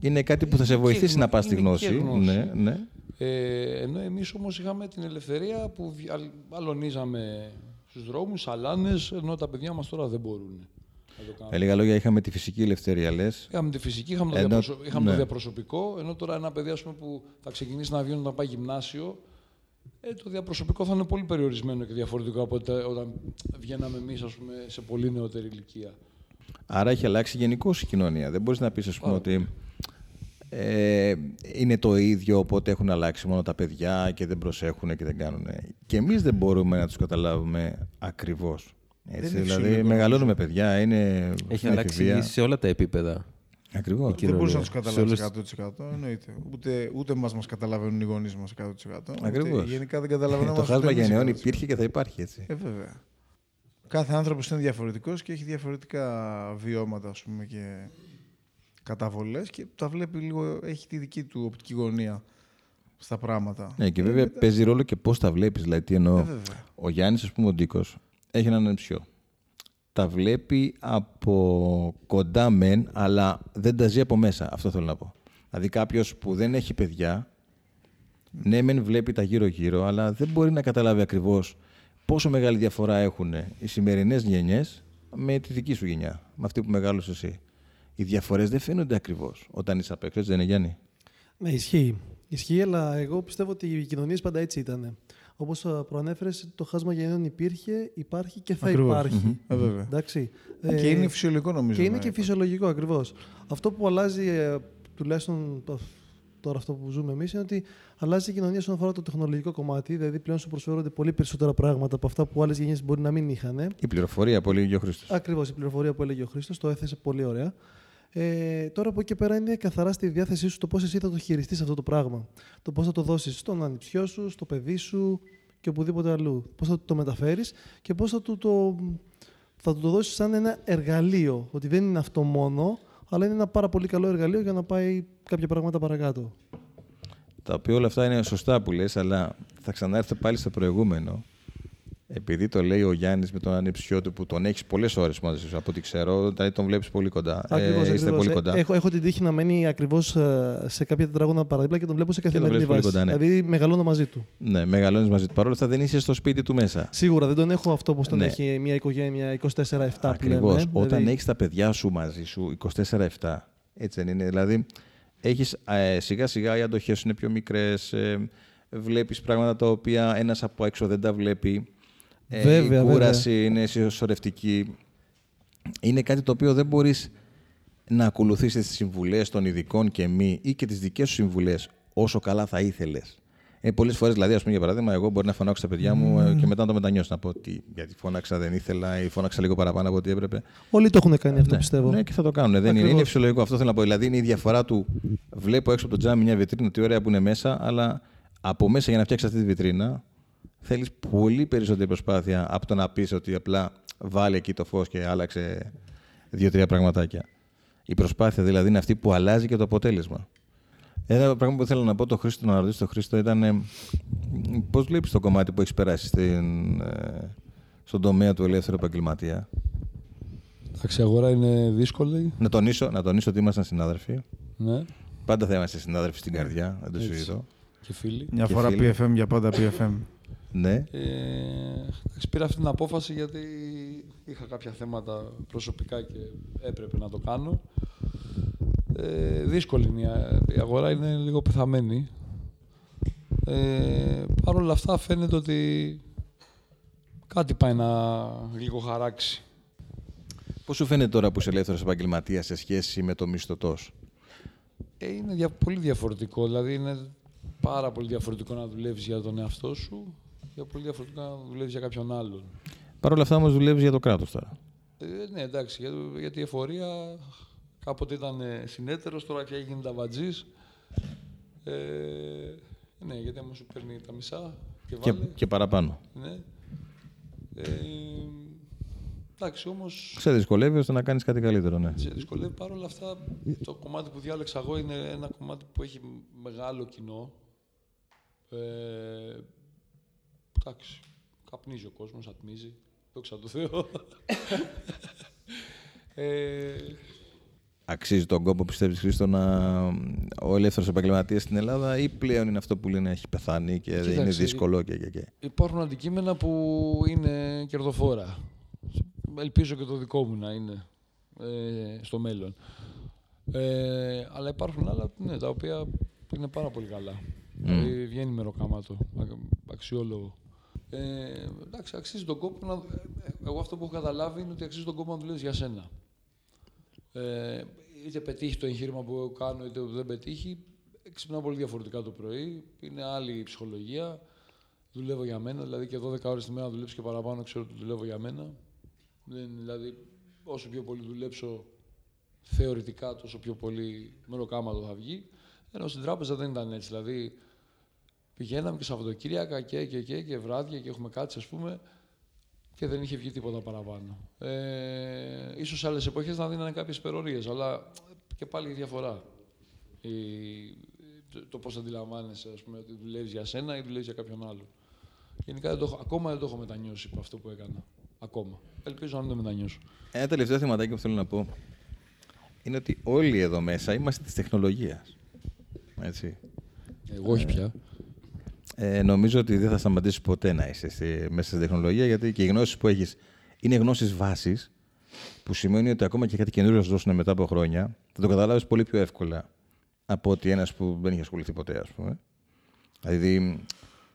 Speaker 1: Είναι κάτι που θα σε
Speaker 6: Είναι
Speaker 1: βοηθήσει
Speaker 6: και
Speaker 1: να
Speaker 6: γνω-
Speaker 1: πας στη
Speaker 6: είναι και
Speaker 1: γνώση.
Speaker 6: γνώση.
Speaker 1: Ναι, ναι.
Speaker 6: Ε, ενώ εμείς όμως είχαμε την ελευθερία που βι- αλ- αλωνίζαμε στους δρόμους, αλάνες, ενώ τα παιδιά μας τώρα δεν μπορούν να το κάνουν.
Speaker 1: Με λίγα λόγια, είχαμε τη φυσική ελευθερία, λες.
Speaker 6: Είχαμε τη φυσική, είχαμε, το,
Speaker 1: Ενώ-
Speaker 6: διαπροσω... είχαμε
Speaker 1: ναι.
Speaker 6: το διαπροσωπικό, ενώ τώρα ένα παιδί ας πούμε, που θα ξεκινήσει να βιώνει όταν πάει γυμνάσιο, ε, το διαπροσωπικό θα είναι πολύ περιορισμένο και διαφορετικό από ότι όταν βγαίναμε εμείς ας πούμε, σε πολύ νεότερη ηλικία.
Speaker 1: Άρα έχει αλλάξει γενικώ η κοινωνία. Δεν μπορείς να πεις, ας πούμε,
Speaker 6: Πάρα
Speaker 1: ότι ε, είναι το ίδιο, οπότε έχουν αλλάξει μόνο τα παιδιά και δεν προσέχουν και δεν κάνουν. Και εμείς δεν μπορούμε να τους καταλάβουμε ακριβώς. Έτσι,
Speaker 4: είναι
Speaker 1: δηλαδή,
Speaker 4: φυσιολογικό,
Speaker 1: μεγαλώνουμε παιδιά, είναι
Speaker 3: Έχει
Speaker 1: στην
Speaker 3: αλλάξει
Speaker 1: εφηβεία.
Speaker 3: σε όλα τα επίπεδα.
Speaker 1: Ακριβώς.
Speaker 3: Εκεί
Speaker 4: Δεν μπορούσε να
Speaker 3: κοινωνία.
Speaker 4: τους καταλάβεις
Speaker 3: Σε
Speaker 4: 100%. Εννοείται. Ούτε, ούτε μας μας καταλαβαίνουν οι γονείς μας 100%. ούτε
Speaker 1: Ακριβώς.
Speaker 4: Γενικά δεν καταλαβαίνουμε.
Speaker 1: Το χάσμα γενναιών υπήρχε και θα υπάρχει έτσι.
Speaker 4: Ε, βέβαια. Κάθε άνθρωπος είναι διαφορετικός και έχει διαφορετικά βιώματα ας πούμε, και καταβολές και τα βλέπει λίγο, έχει τη δική του οπτική γωνία στα πράγματα.
Speaker 1: Ναι, και
Speaker 4: Ε,
Speaker 1: βέβαια
Speaker 4: μετά-
Speaker 1: παίζει ρόλο και πώς τα βλέπεις. Δηλαδή, τι εννοώ.
Speaker 4: Ε, βέβαια.
Speaker 1: Ο Γιάννης, ας πούμε, ο Ντίκος, έχει έναν ανεψιό. Τα βλέπει από κοντά μεν, αλλά δεν τα ζει από μέσα. Αυτό θέλω να πω. Δηλαδή, κάποιος που δεν έχει παιδιά, ναι, μεν βλέπει τα γύρω-γύρω, αλλά δεν μπορεί να καταλάβει ακριβώς πόσο μεγάλη διαφορά έχουν οι σημερινές γενιές με τη δική σου γενιά, με αυτή που μεγάλωσες εσύ. Οι διαφορές δεν φαίνονται ακριβώς όταν είσαι απ' έξω, έτσι δεν είναι, Γιάννη;
Speaker 2: Ναι, ισχύει. Ισχύει, αλλά εγώ πιστεύω ότι οι κοινωνίες πάντα έτσι ήταν. Όπως προανέφερες, το χάσμα γενναιών υπήρχε, υπάρχει και θα
Speaker 4: Ακριβώς.
Speaker 2: υπάρχει.
Speaker 4: Ε, βέβαια.
Speaker 2: Εντάξει.
Speaker 4: Και
Speaker 2: Ε,
Speaker 4: είναι φυσιολογικό νομίζω.
Speaker 2: Και είναι
Speaker 4: να
Speaker 2: και
Speaker 4: υπάρχει.
Speaker 2: φυσιολογικό ακριβώς. Αυτό που αλλάζει, ε, τουλάχιστον το- τώρα αυτό που ζούμε εμείς, είναι ότι αλλάζει η κοινωνία όσον αφορά το τεχνολογικό κομμάτι. Δηλαδή πλέον σου προσφέρονται πολύ περισσότερα πράγματα από αυτά που άλλες γενιές μπορεί να μην είχαν.
Speaker 1: Η πληροφορία που έλεγε ο Χρήστος.
Speaker 2: Ακριβώς η πληροφορία που έλεγε ο Χρήστος, το έθεσε πολύ ωραία. Ε, τώρα από εκεί και πέρα είναι καθαρά στη διάθεσή σου το πώς εσύ θα το χειριστείς αυτό το πράγμα. Το πώς θα το δώσεις στον ανιψιό σου, στο παιδί σου και οπουδήποτε αλλού. Πώς θα το μεταφέρεις και πώς θα του το, θα του το δώσεις σαν ένα εργαλείο. Ότι δεν είναι αυτό μόνο, αλλά είναι ένα πάρα πολύ καλό εργαλείο για να πάει κάποια πράγματα παρακάτω.
Speaker 1: Τα οποία όλα αυτά είναι σωστά που λες, αλλά θα ξανάρθω πάλι στο προηγούμενο. Επειδή το λέει ο Γιάννης με τον ανεψιό του που τον έχεις πολλές ώρες μαζί σου, από ό,τι ξέρω, δηλαδή τον βλέπεις πολύ κοντά.
Speaker 2: Ακριβώς,
Speaker 1: ε, είστε
Speaker 2: ακριβώς.
Speaker 1: πολύ
Speaker 2: Ε,
Speaker 1: κοντά.
Speaker 2: Έχω, έχω την τύχη να μένει ακριβώς σε κάποια τετράγωνα παραδίπλα και τον βλέπω σε
Speaker 1: τον
Speaker 2: καθημερινή
Speaker 1: βλέπεις πολύ
Speaker 2: βάση.
Speaker 1: κοντά, ναι.
Speaker 2: Δηλαδή μεγαλώνω μαζί του.
Speaker 1: Ναι, μεγαλώνεις μαζί του. Παρ' όλα αυτά δεν είσαι στο σπίτι του μέσα.
Speaker 2: Σίγουρα δεν τον έχω αυτό όπω τον
Speaker 1: Ναι.
Speaker 2: έχει μια οικογένεια 24-7
Speaker 1: Ακριβώς.
Speaker 2: πλέον. ε.
Speaker 1: Όταν
Speaker 2: Δηλαδή,
Speaker 1: έχεις τα παιδιά σου μαζί σου 24-7, έτσι δεν είναι. Δηλαδή, έχεις, ε, σιγά σιγά οι αντοχές σου είναι πιο μικρές, ε, βλέπεις πράγματα τα οποία ένας από έξω δεν τα βλέπει. Ε,
Speaker 2: Βέβαια,
Speaker 1: η κούραση είναι συσσωρευτική. Είναι κάτι το οποίο δεν μπορείς να ακολουθήσεις τις συμβουλές των ειδικών και μη ή και τις δικές σου συμβουλές όσο καλά θα ήθελες. Ε, Πολλές φορές, δηλαδή, ας πούμε, για παράδειγμα, εγώ μπορεί να φωνάξω τα παιδιά μου ε, και μετά να το μετανιώσω. Να πω ότι γιατί φώναξα δεν ήθελα ή φώναξα λίγο παραπάνω από ό,τι έπρεπε.
Speaker 2: Όλοι το έχουν κάνει αυτό,
Speaker 1: ναι,
Speaker 2: πιστεύω.
Speaker 1: Ναι, και θα το κάνουν. Δεν είναι,
Speaker 2: Ακριβώς.
Speaker 1: είναι φυσιολογικό. Αυτό θέλω να πω. Δηλαδή, είναι η διαφορά του. Βλέπω έξω από το τζάμι μια βιτρίνα, τι ωραία που είναι μέσα, αλλά από μέσα για να φτιάξεις αυτή τη βιτρίνα θέλεις πολύ περισσότερη προσπάθεια από το να πεις ότι απλά βάλει εκεί το φως και άλλαξε δύο-τρία πραγματάκια. Η προσπάθεια δηλαδή είναι αυτή που αλλάζει και το αποτέλεσμα. Ένα πράγμα που ήθελα να πω το Χρήστο, να ρωτήσω τον Χρήστο ήταν ε, πώς βλέπεις το κομμάτι που έχεις περάσει στην, ε, στον τομέα του ελεύθερου επαγγελματία;
Speaker 6: Εντάξει, η αγορά είναι δύσκολη.
Speaker 1: Να τονίσω, να τονίσω ότι ήμασταν συνάδελφοι.
Speaker 6: Ναι,
Speaker 1: Πάντα θα είμαστε συνάδελφοι στην καρδιά, δεν το
Speaker 6: Έτσι.
Speaker 1: συζητώ.
Speaker 6: και φίλοι.
Speaker 4: Μια
Speaker 1: Και
Speaker 4: φορά
Speaker 1: φίλοι.
Speaker 4: PFM για πάντα PFM.
Speaker 1: Ναι.
Speaker 6: Ε, εντάξει, πήρα αυτή την απόφαση γιατί είχα κάποια θέματα προσωπικά και έπρεπε να το κάνω. Ε, δύσκολη είναι η α- η αγορά, είναι λίγο πεθαμένη. Ε, Παρ' όλα αυτά φαίνεται ότι κάτι πάει να λίγο χαράξει.
Speaker 1: Πώς σου φαίνεται τώρα που είσαι ελεύθερος επαγγελματίας σε σχέση με το μισθωτός;
Speaker 6: Ε, είναι δια, πολύ διαφορετικό. Δηλαδή είναι πάρα πολύ διαφορετικό να δουλεύεις για τον εαυτό σου και πολύ διαφορετικό να δουλεύεις για κάποιον άλλον.
Speaker 1: Παρ' όλα αυτά όμως δουλεύεις για το κράτος τώρα.
Speaker 6: Ε, ναι, εντάξει, για, το- γιατί η εφορία κάποτε ήταν ε, συνέτερος, τώρα πια έγινε ταβατζής. Ε, ναι, γιατί άμα σου παίρνει τα μισά και
Speaker 1: Και,
Speaker 6: βάλε.
Speaker 1: και παραπάνω.
Speaker 6: Ναι. Ε, εντάξει, όμως
Speaker 1: Σε δυσκολεύει ώστε να κάνεις κάτι καλύτερο, ναι.
Speaker 6: σε δυσκολεύει παρόλα αυτά. Το κομμάτι που διάλεξα εγώ είναι ένα κομμάτι που έχει μεγάλο κοινό. Ε, εντάξει, καπνίζει ο κόσμος, ατμίζει. Δόξα τω Θεώ. ε,
Speaker 1: Αξίζει τον κόπο, πιστεύεις Χρήστο, να ο ελεύθερος επαγγελματίας στην Ελλάδα ή πλέον είναι αυτό που λένε έχει πεθάνει και δεν είναι
Speaker 6: Κοίταξε,
Speaker 1: δύσκολο και, και, και.
Speaker 6: Υπάρχουν αντικείμενα που είναι κερδοφόρα. Ελπίζω και το δικό μου να είναι ε, στο μέλλον. Ε, αλλά υπάρχουν άλλα ναι, τα οποία είναι πάρα πολύ καλά. Δηλαδή βγαίνει μεροκάματο, α- αξιόλογο. Ε, εντάξει, αξίζει τον κόπο να. ε, Εγώ αυτό που έχω καταλάβει είναι ότι αξίζει τον κόπο να δουλεύεις για σένα. Ε, είτε πετύχει το εγχείρημα που κάνω, είτε δεν πετύχει, ξυπνάω πολύ διαφορετικά το πρωί. Είναι άλλη η ψυχολογία. Δουλεύω για μένα, δηλαδή και 12 ώρες τη μέρα να δουλέψω και παραπάνω, ξέρω ότι δουλεύω για μένα. Δεν, δηλαδή, όσο πιο πολύ δουλέψω θεωρητικά, τόσο πιο πολύ μεροκάματο θα βγει. Ενώ στην τράπεζα δεν ήταν έτσι. Δηλαδή, πηγαίναμε και Σαββατοκύριακα και, και, και, και βράδια και έχουμε κάτσει, ας πούμε, και δεν είχε βγει τίποτα παραπάνω. Ε, ίσως σε άλλες εποχές να δίνανε κάποιες υπερορίες, αλλά και πάλι η διαφορά. Η, το, το πώς αντιλαμβάνεσαι, ας πούμε, ότι δουλεύεις για σένα ή δουλεύεις για κάποιον άλλο. Γενικά δεν το, έχω- ακόμα δεν το έχω μετανιώσει από αυτό που έκανα. Ακόμα. Ελπίζω να μην το μετανιώσω.
Speaker 1: Ένα τελευταίο θεματάκι που θέλω να πω είναι ότι όλοι εδώ μέσα είμαστε της τεχνολογίας. Έτσι.
Speaker 6: Εγώ όχι πια.
Speaker 1: Ε, νομίζω ότι δεν θα σταματήσει ποτέ να είσαι στη- μέσα στην τεχνολογία γιατί και οι γνώσεις που έχεις είναι γνώσεις βάσης, που σημαίνει ότι ακόμα και κάτι καινούριο να σου δώσουν μετά από χρόνια θα το καταλάβεις πολύ πιο εύκολα από ότι ένας που δεν έχει ασχοληθεί ποτέ, ας πούμε. Δηλαδή,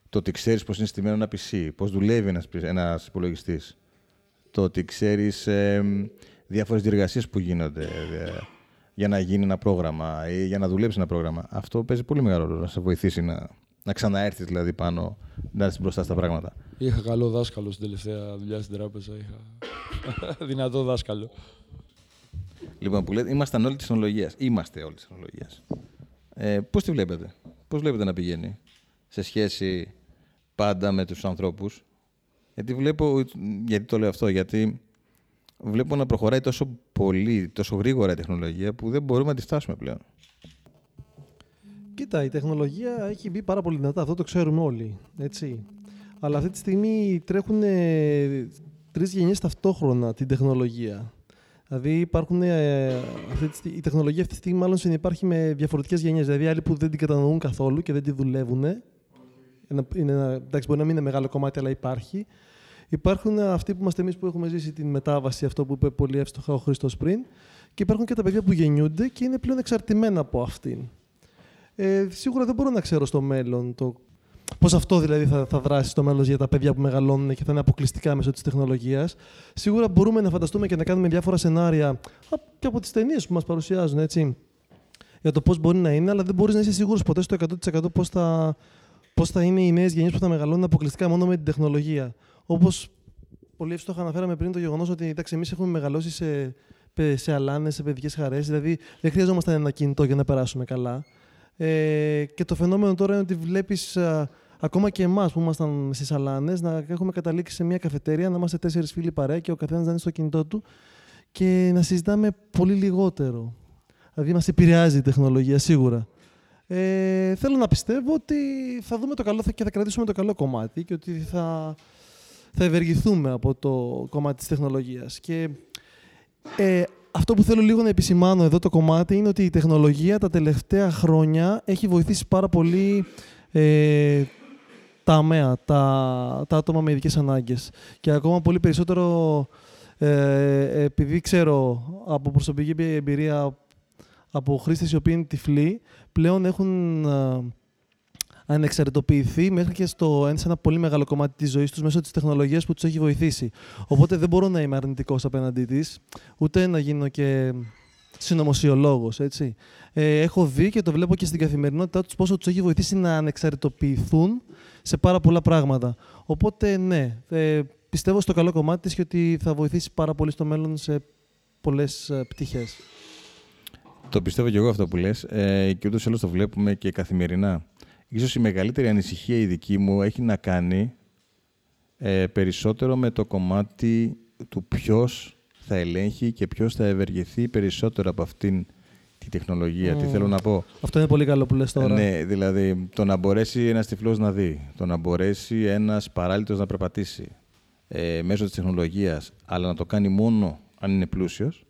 Speaker 1: το ότι ξέρεις πώς είναι στημένο ένα PC, πώς δουλεύει ένας ένας υπολογιστής, το ότι ξέρεις ε, διάφορες διεργασίες που γίνονται ε, για να γίνει ένα πρόγραμμα ή για να δουλέψει ένα πρόγραμμα. Αυτό παίζει πολύ μεγάλο ρόλο να σε βοηθήσει να, να ξαναέρθεις δηλαδή πάνω, να έρθεις μπροστά στα πράγματα.
Speaker 6: Είχα καλό δάσκαλο στην τελευταία δουλειά στην τράπεζα. Είχα δυνατό δάσκαλο.
Speaker 1: Λοιπόν, που λέτε, ήμασταν όλοι της τεχνολογίας. Είμαστε όλοι της τεχνολογίας. Ε, Πώς τη βλέπετε, Πώς βλέπετε να πηγαίνει σε σχέση πάντα με τους ανθρώπους; Γιατί βλέπω, γιατί το λέω αυτό, γιατί βλέπω να προχωράει τόσο πολύ, τόσο γρήγορα η τεχνολογία που δεν μπορούμε να τη φτάσουμε πλέον.
Speaker 2: Κοίτα, η τεχνολογία έχει μπει πάρα πολύ δυνατά, αυτό το ξέρουμε όλοι. Έτσι. Αλλά αυτή τη στιγμή τρέχουν τρεις γενιές ταυτόχρονα την τεχνολογία. Δηλαδή υπάρχουν, ε, αυτή τη, στι- η τεχνολογία αυτή τη στιγμή μάλλον συνεπάρχει με διαφορετικές γενιές. Δηλαδή άλλοι που δεν την κατανοούν καθόλου και δεν τη δουλεύουν. Είναι, είναι, ένα- εντάξει, μπορεί να μην είναι μεγάλο κομμάτι, αλλά υπάρχει. Υπάρχουν αυτοί που είμαστε εμείς που έχουμε ζήσει την μετάβαση, αυτό που είπε πολύ εύστοχα ο Χρήστος πριν. Και υπάρχουν και τα παιδιά που γεννιούνται και είναι πλέον εξαρτημένα από αυτήν. Ε, σίγουρα δεν μπορώ να ξέρω στο μέλλον το πώς αυτό δηλαδή θα, θα δράσει στο μέλλον για τα παιδιά που μεγαλώνουν και θα είναι αποκλειστικά μέσω της τεχνολογίας. Σίγουρα μπορούμε να φανταστούμε και να κάνουμε διάφορα σενάρια α, και από τις ταινίες που μας παρουσιάζουν, έτσι. Για το πώς μπορεί να είναι, αλλά δεν μπορείς να είσαι σίγουρος ποτέ στο 100% πώς θα, πώς θα είναι οι νέες γενιές που θα μεγαλώνουν αποκλειστικά μόνο με την τεχνολογία. Όπως πολύ εύστοχα αναφέραμε πριν το γεγονός ότι εντάξει, εμείς έχουμε μεγαλώσει σε, πε- σε αλάνες, σε παιδικές χαρές. Δηλαδή δεν χρειαζόμασταν ένα κινητό για να περάσουμε καλά. Ε, και το φαινόμενο τώρα είναι ότι βλέπεις ακόμα και εμάς που ήμασταν στις αλάνες να έχουμε καταλήξει σε μια καφετέρια, να είμαστε τέσσερις φίλοι παρέα και ο καθένας να είναι στο κινητό του και να συζητάμε πολύ λιγότερο. Δηλαδή, μας επηρεάζει η τεχνολογία σίγουρα. Ε, θέλω να πιστεύω ότι θα δούμε το καλό και θα κρατήσουμε το καλό κομμάτι και ότι θα, θα ευεργηθούμε από το κομμάτι της τεχνολογίας. Και ε, αυτό που θέλω λίγο να επισημάνω εδώ το κομμάτι είναι ότι η τεχνολογία τα τελευταία χρόνια έχει βοηθήσει πάρα πολύ ε, τα ΑΜΕΑ, τα, τα άτομα με ειδικές ανάγκες. Και ακόμα πολύ περισσότερο ε, επειδή ξέρω από προσωπική εμπειρία από χρήστες οι οποίοι είναι τυφλοί, πλέον έχουν ε, ανεξαρτητοποιηθεί μέχρι και στο, σε ένα πολύ μεγάλο κομμάτι της ζωής τους μέσω της τεχνολογίας που τους έχει βοηθήσει. Οπότε δεν μπορώ να είμαι αρνητικός απέναντί της, ούτε να γίνω και συνωμοσιολόγος, έτσι. Ε, έχω δει και το βλέπω και στην καθημερινότητά τους πόσο τους έχει βοηθήσει να ανεξαρτητοποιηθούν σε πάρα πολλά πράγματα. Οπότε, ναι, ε, πιστεύω στο καλό κομμάτι της και ότι θα βοηθήσει πάρα πολύ στο μέλλον σε πολλές ε, πτυχές.
Speaker 1: Το πιστεύω και εγώ αυτό που λες ε, και ούτως ή άλλως το βλέπουμε και καθημερινά. Ίσως η μεγαλύτερη ανησυχία η δική μου έχει να κάνει ε, περισσότερο με το κομμάτι του ποιος θα ελέγχει και ποιος θα ευεργεθεί περισσότερο από αυτήν τη τεχνολογία. Τι
Speaker 2: Μμμ.
Speaker 1: θέλω να πω;
Speaker 2: Αυτό είναι πολύ καλό που λες τώρα.
Speaker 1: Ναι, δηλαδή το να μπορέσει ένας τυφλός να δει, το να μπορέσει ένας παράλυτος να περπατήσει ε, μέσω της τεχνολογίας, αλλά να το κάνει μόνο αν είναι πλούσιος,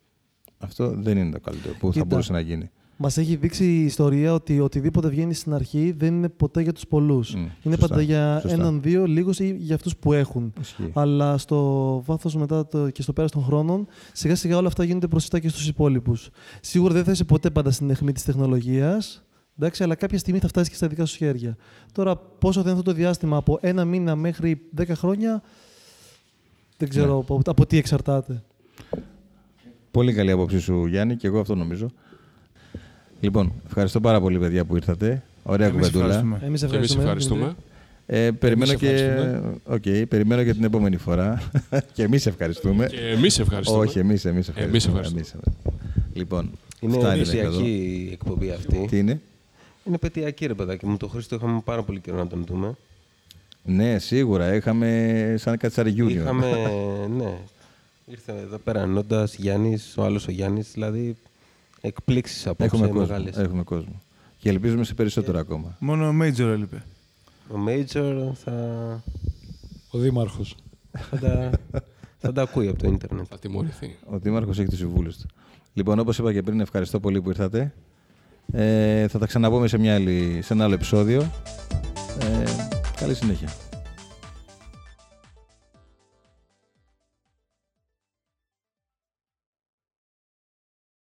Speaker 1: Αυτό δεν είναι το καλύτερο που θα
Speaker 2: Κοίτα.
Speaker 1: μπορούσε να γίνει.
Speaker 2: Μας έχει δείξει η ιστορία ότι οτιδήποτε βγαίνει στην αρχή δεν είναι ποτέ για τους πολλούς.
Speaker 1: Μμ,
Speaker 2: είναι
Speaker 1: σωστά,
Speaker 2: πάντα για
Speaker 1: σωστά.
Speaker 2: έναν-δύο λίγους ή για αυτούς που έχουν.
Speaker 1: Ισχύει.
Speaker 2: Αλλά στο βάθος μετά το, και στο πέρας των χρόνων, σιγά σιγά όλα αυτά γίνονται προσιτά και στους υπόλοιπους. Σίγουρα δεν θα είσαι ποτέ πάντα στην αιχμή της τεχνολογίας. Εντάξει, αλλά κάποια στιγμή θα φτάσεις και στα δικά σου χέρια. Τώρα, πόσο θα είναι αυτό το διάστημα από ένα μήνα μέχρι 10 χρόνια, δεν ξέρω
Speaker 1: Ναι.
Speaker 2: από, από τι εξαρτάται.
Speaker 1: Πολύ καλή άποψή σου, Γιάννη, και εγώ αυτό νομίζω. Λοιπόν, ευχαριστώ πάρα πολύ, παιδιά, που ήρθατε. Ωραία
Speaker 4: Εμείς
Speaker 1: κουβεντούλα.
Speaker 4: ευχαριστούμε.
Speaker 2: Εμείς
Speaker 5: Και εμείς
Speaker 2: ευχαριστούμε.
Speaker 5: ευχαριστούμε.
Speaker 1: Ε, περιμένω,
Speaker 6: Εμείς
Speaker 1: και...
Speaker 6: ευχαριστούμε.
Speaker 1: Οκ, περιμένω και την επόμενη φορά. και εμείς ευχαριστούμε.
Speaker 5: Και εμείς ευχαριστούμε.
Speaker 1: Όχι, εμείς εμείς ευχαριστούμε.
Speaker 5: Εμείς ευχαριστούμε.
Speaker 1: Εμείς. Λοιπόν,
Speaker 3: Είναι
Speaker 1: φτάνει μέχρι
Speaker 3: ενωσιακή
Speaker 1: εδώ.
Speaker 3: η εκπομπή αυτή.
Speaker 1: Τι είναι;
Speaker 3: Είναι πετειακή, ρε παιδάκι μου. Το Χρήστο είχαμε πάρα πολύ καιρό να τον δούμε.
Speaker 1: Ναι, σίγουρα. Είχαμε σαν κάτι σαν reunion.
Speaker 3: Είχαμε, ναι. Ήρθε εδώ πέρα Νόντα, Γιάννης, ο άλλος ο Γιάννης. Δηλαδή εκπλήξεις απόψε
Speaker 1: Έχουμε κόσμο.
Speaker 3: μεγάλες.
Speaker 1: Έχουμε κόσμο. Και ελπίζουμε σε περισσότερο ακόμα.
Speaker 4: Μόνο ο Major έλειπε.
Speaker 3: Ο Major θα,
Speaker 6: Ο Δήμαρχος.
Speaker 3: θα, τα, θα τα ακούει από το ίντερνετ.
Speaker 5: Θα τιμωρηθεί.
Speaker 1: Ο Δήμαρχος έχει τους συμβούλους του. Λοιπόν, όπως είπα και πριν, ευχαριστώ πολύ που ήρθατε. Ε, θα τα ξαναπούμε σε, μια άλλη, σε ένα άλλο επεισόδιο. Ε, καλή συνέχεια.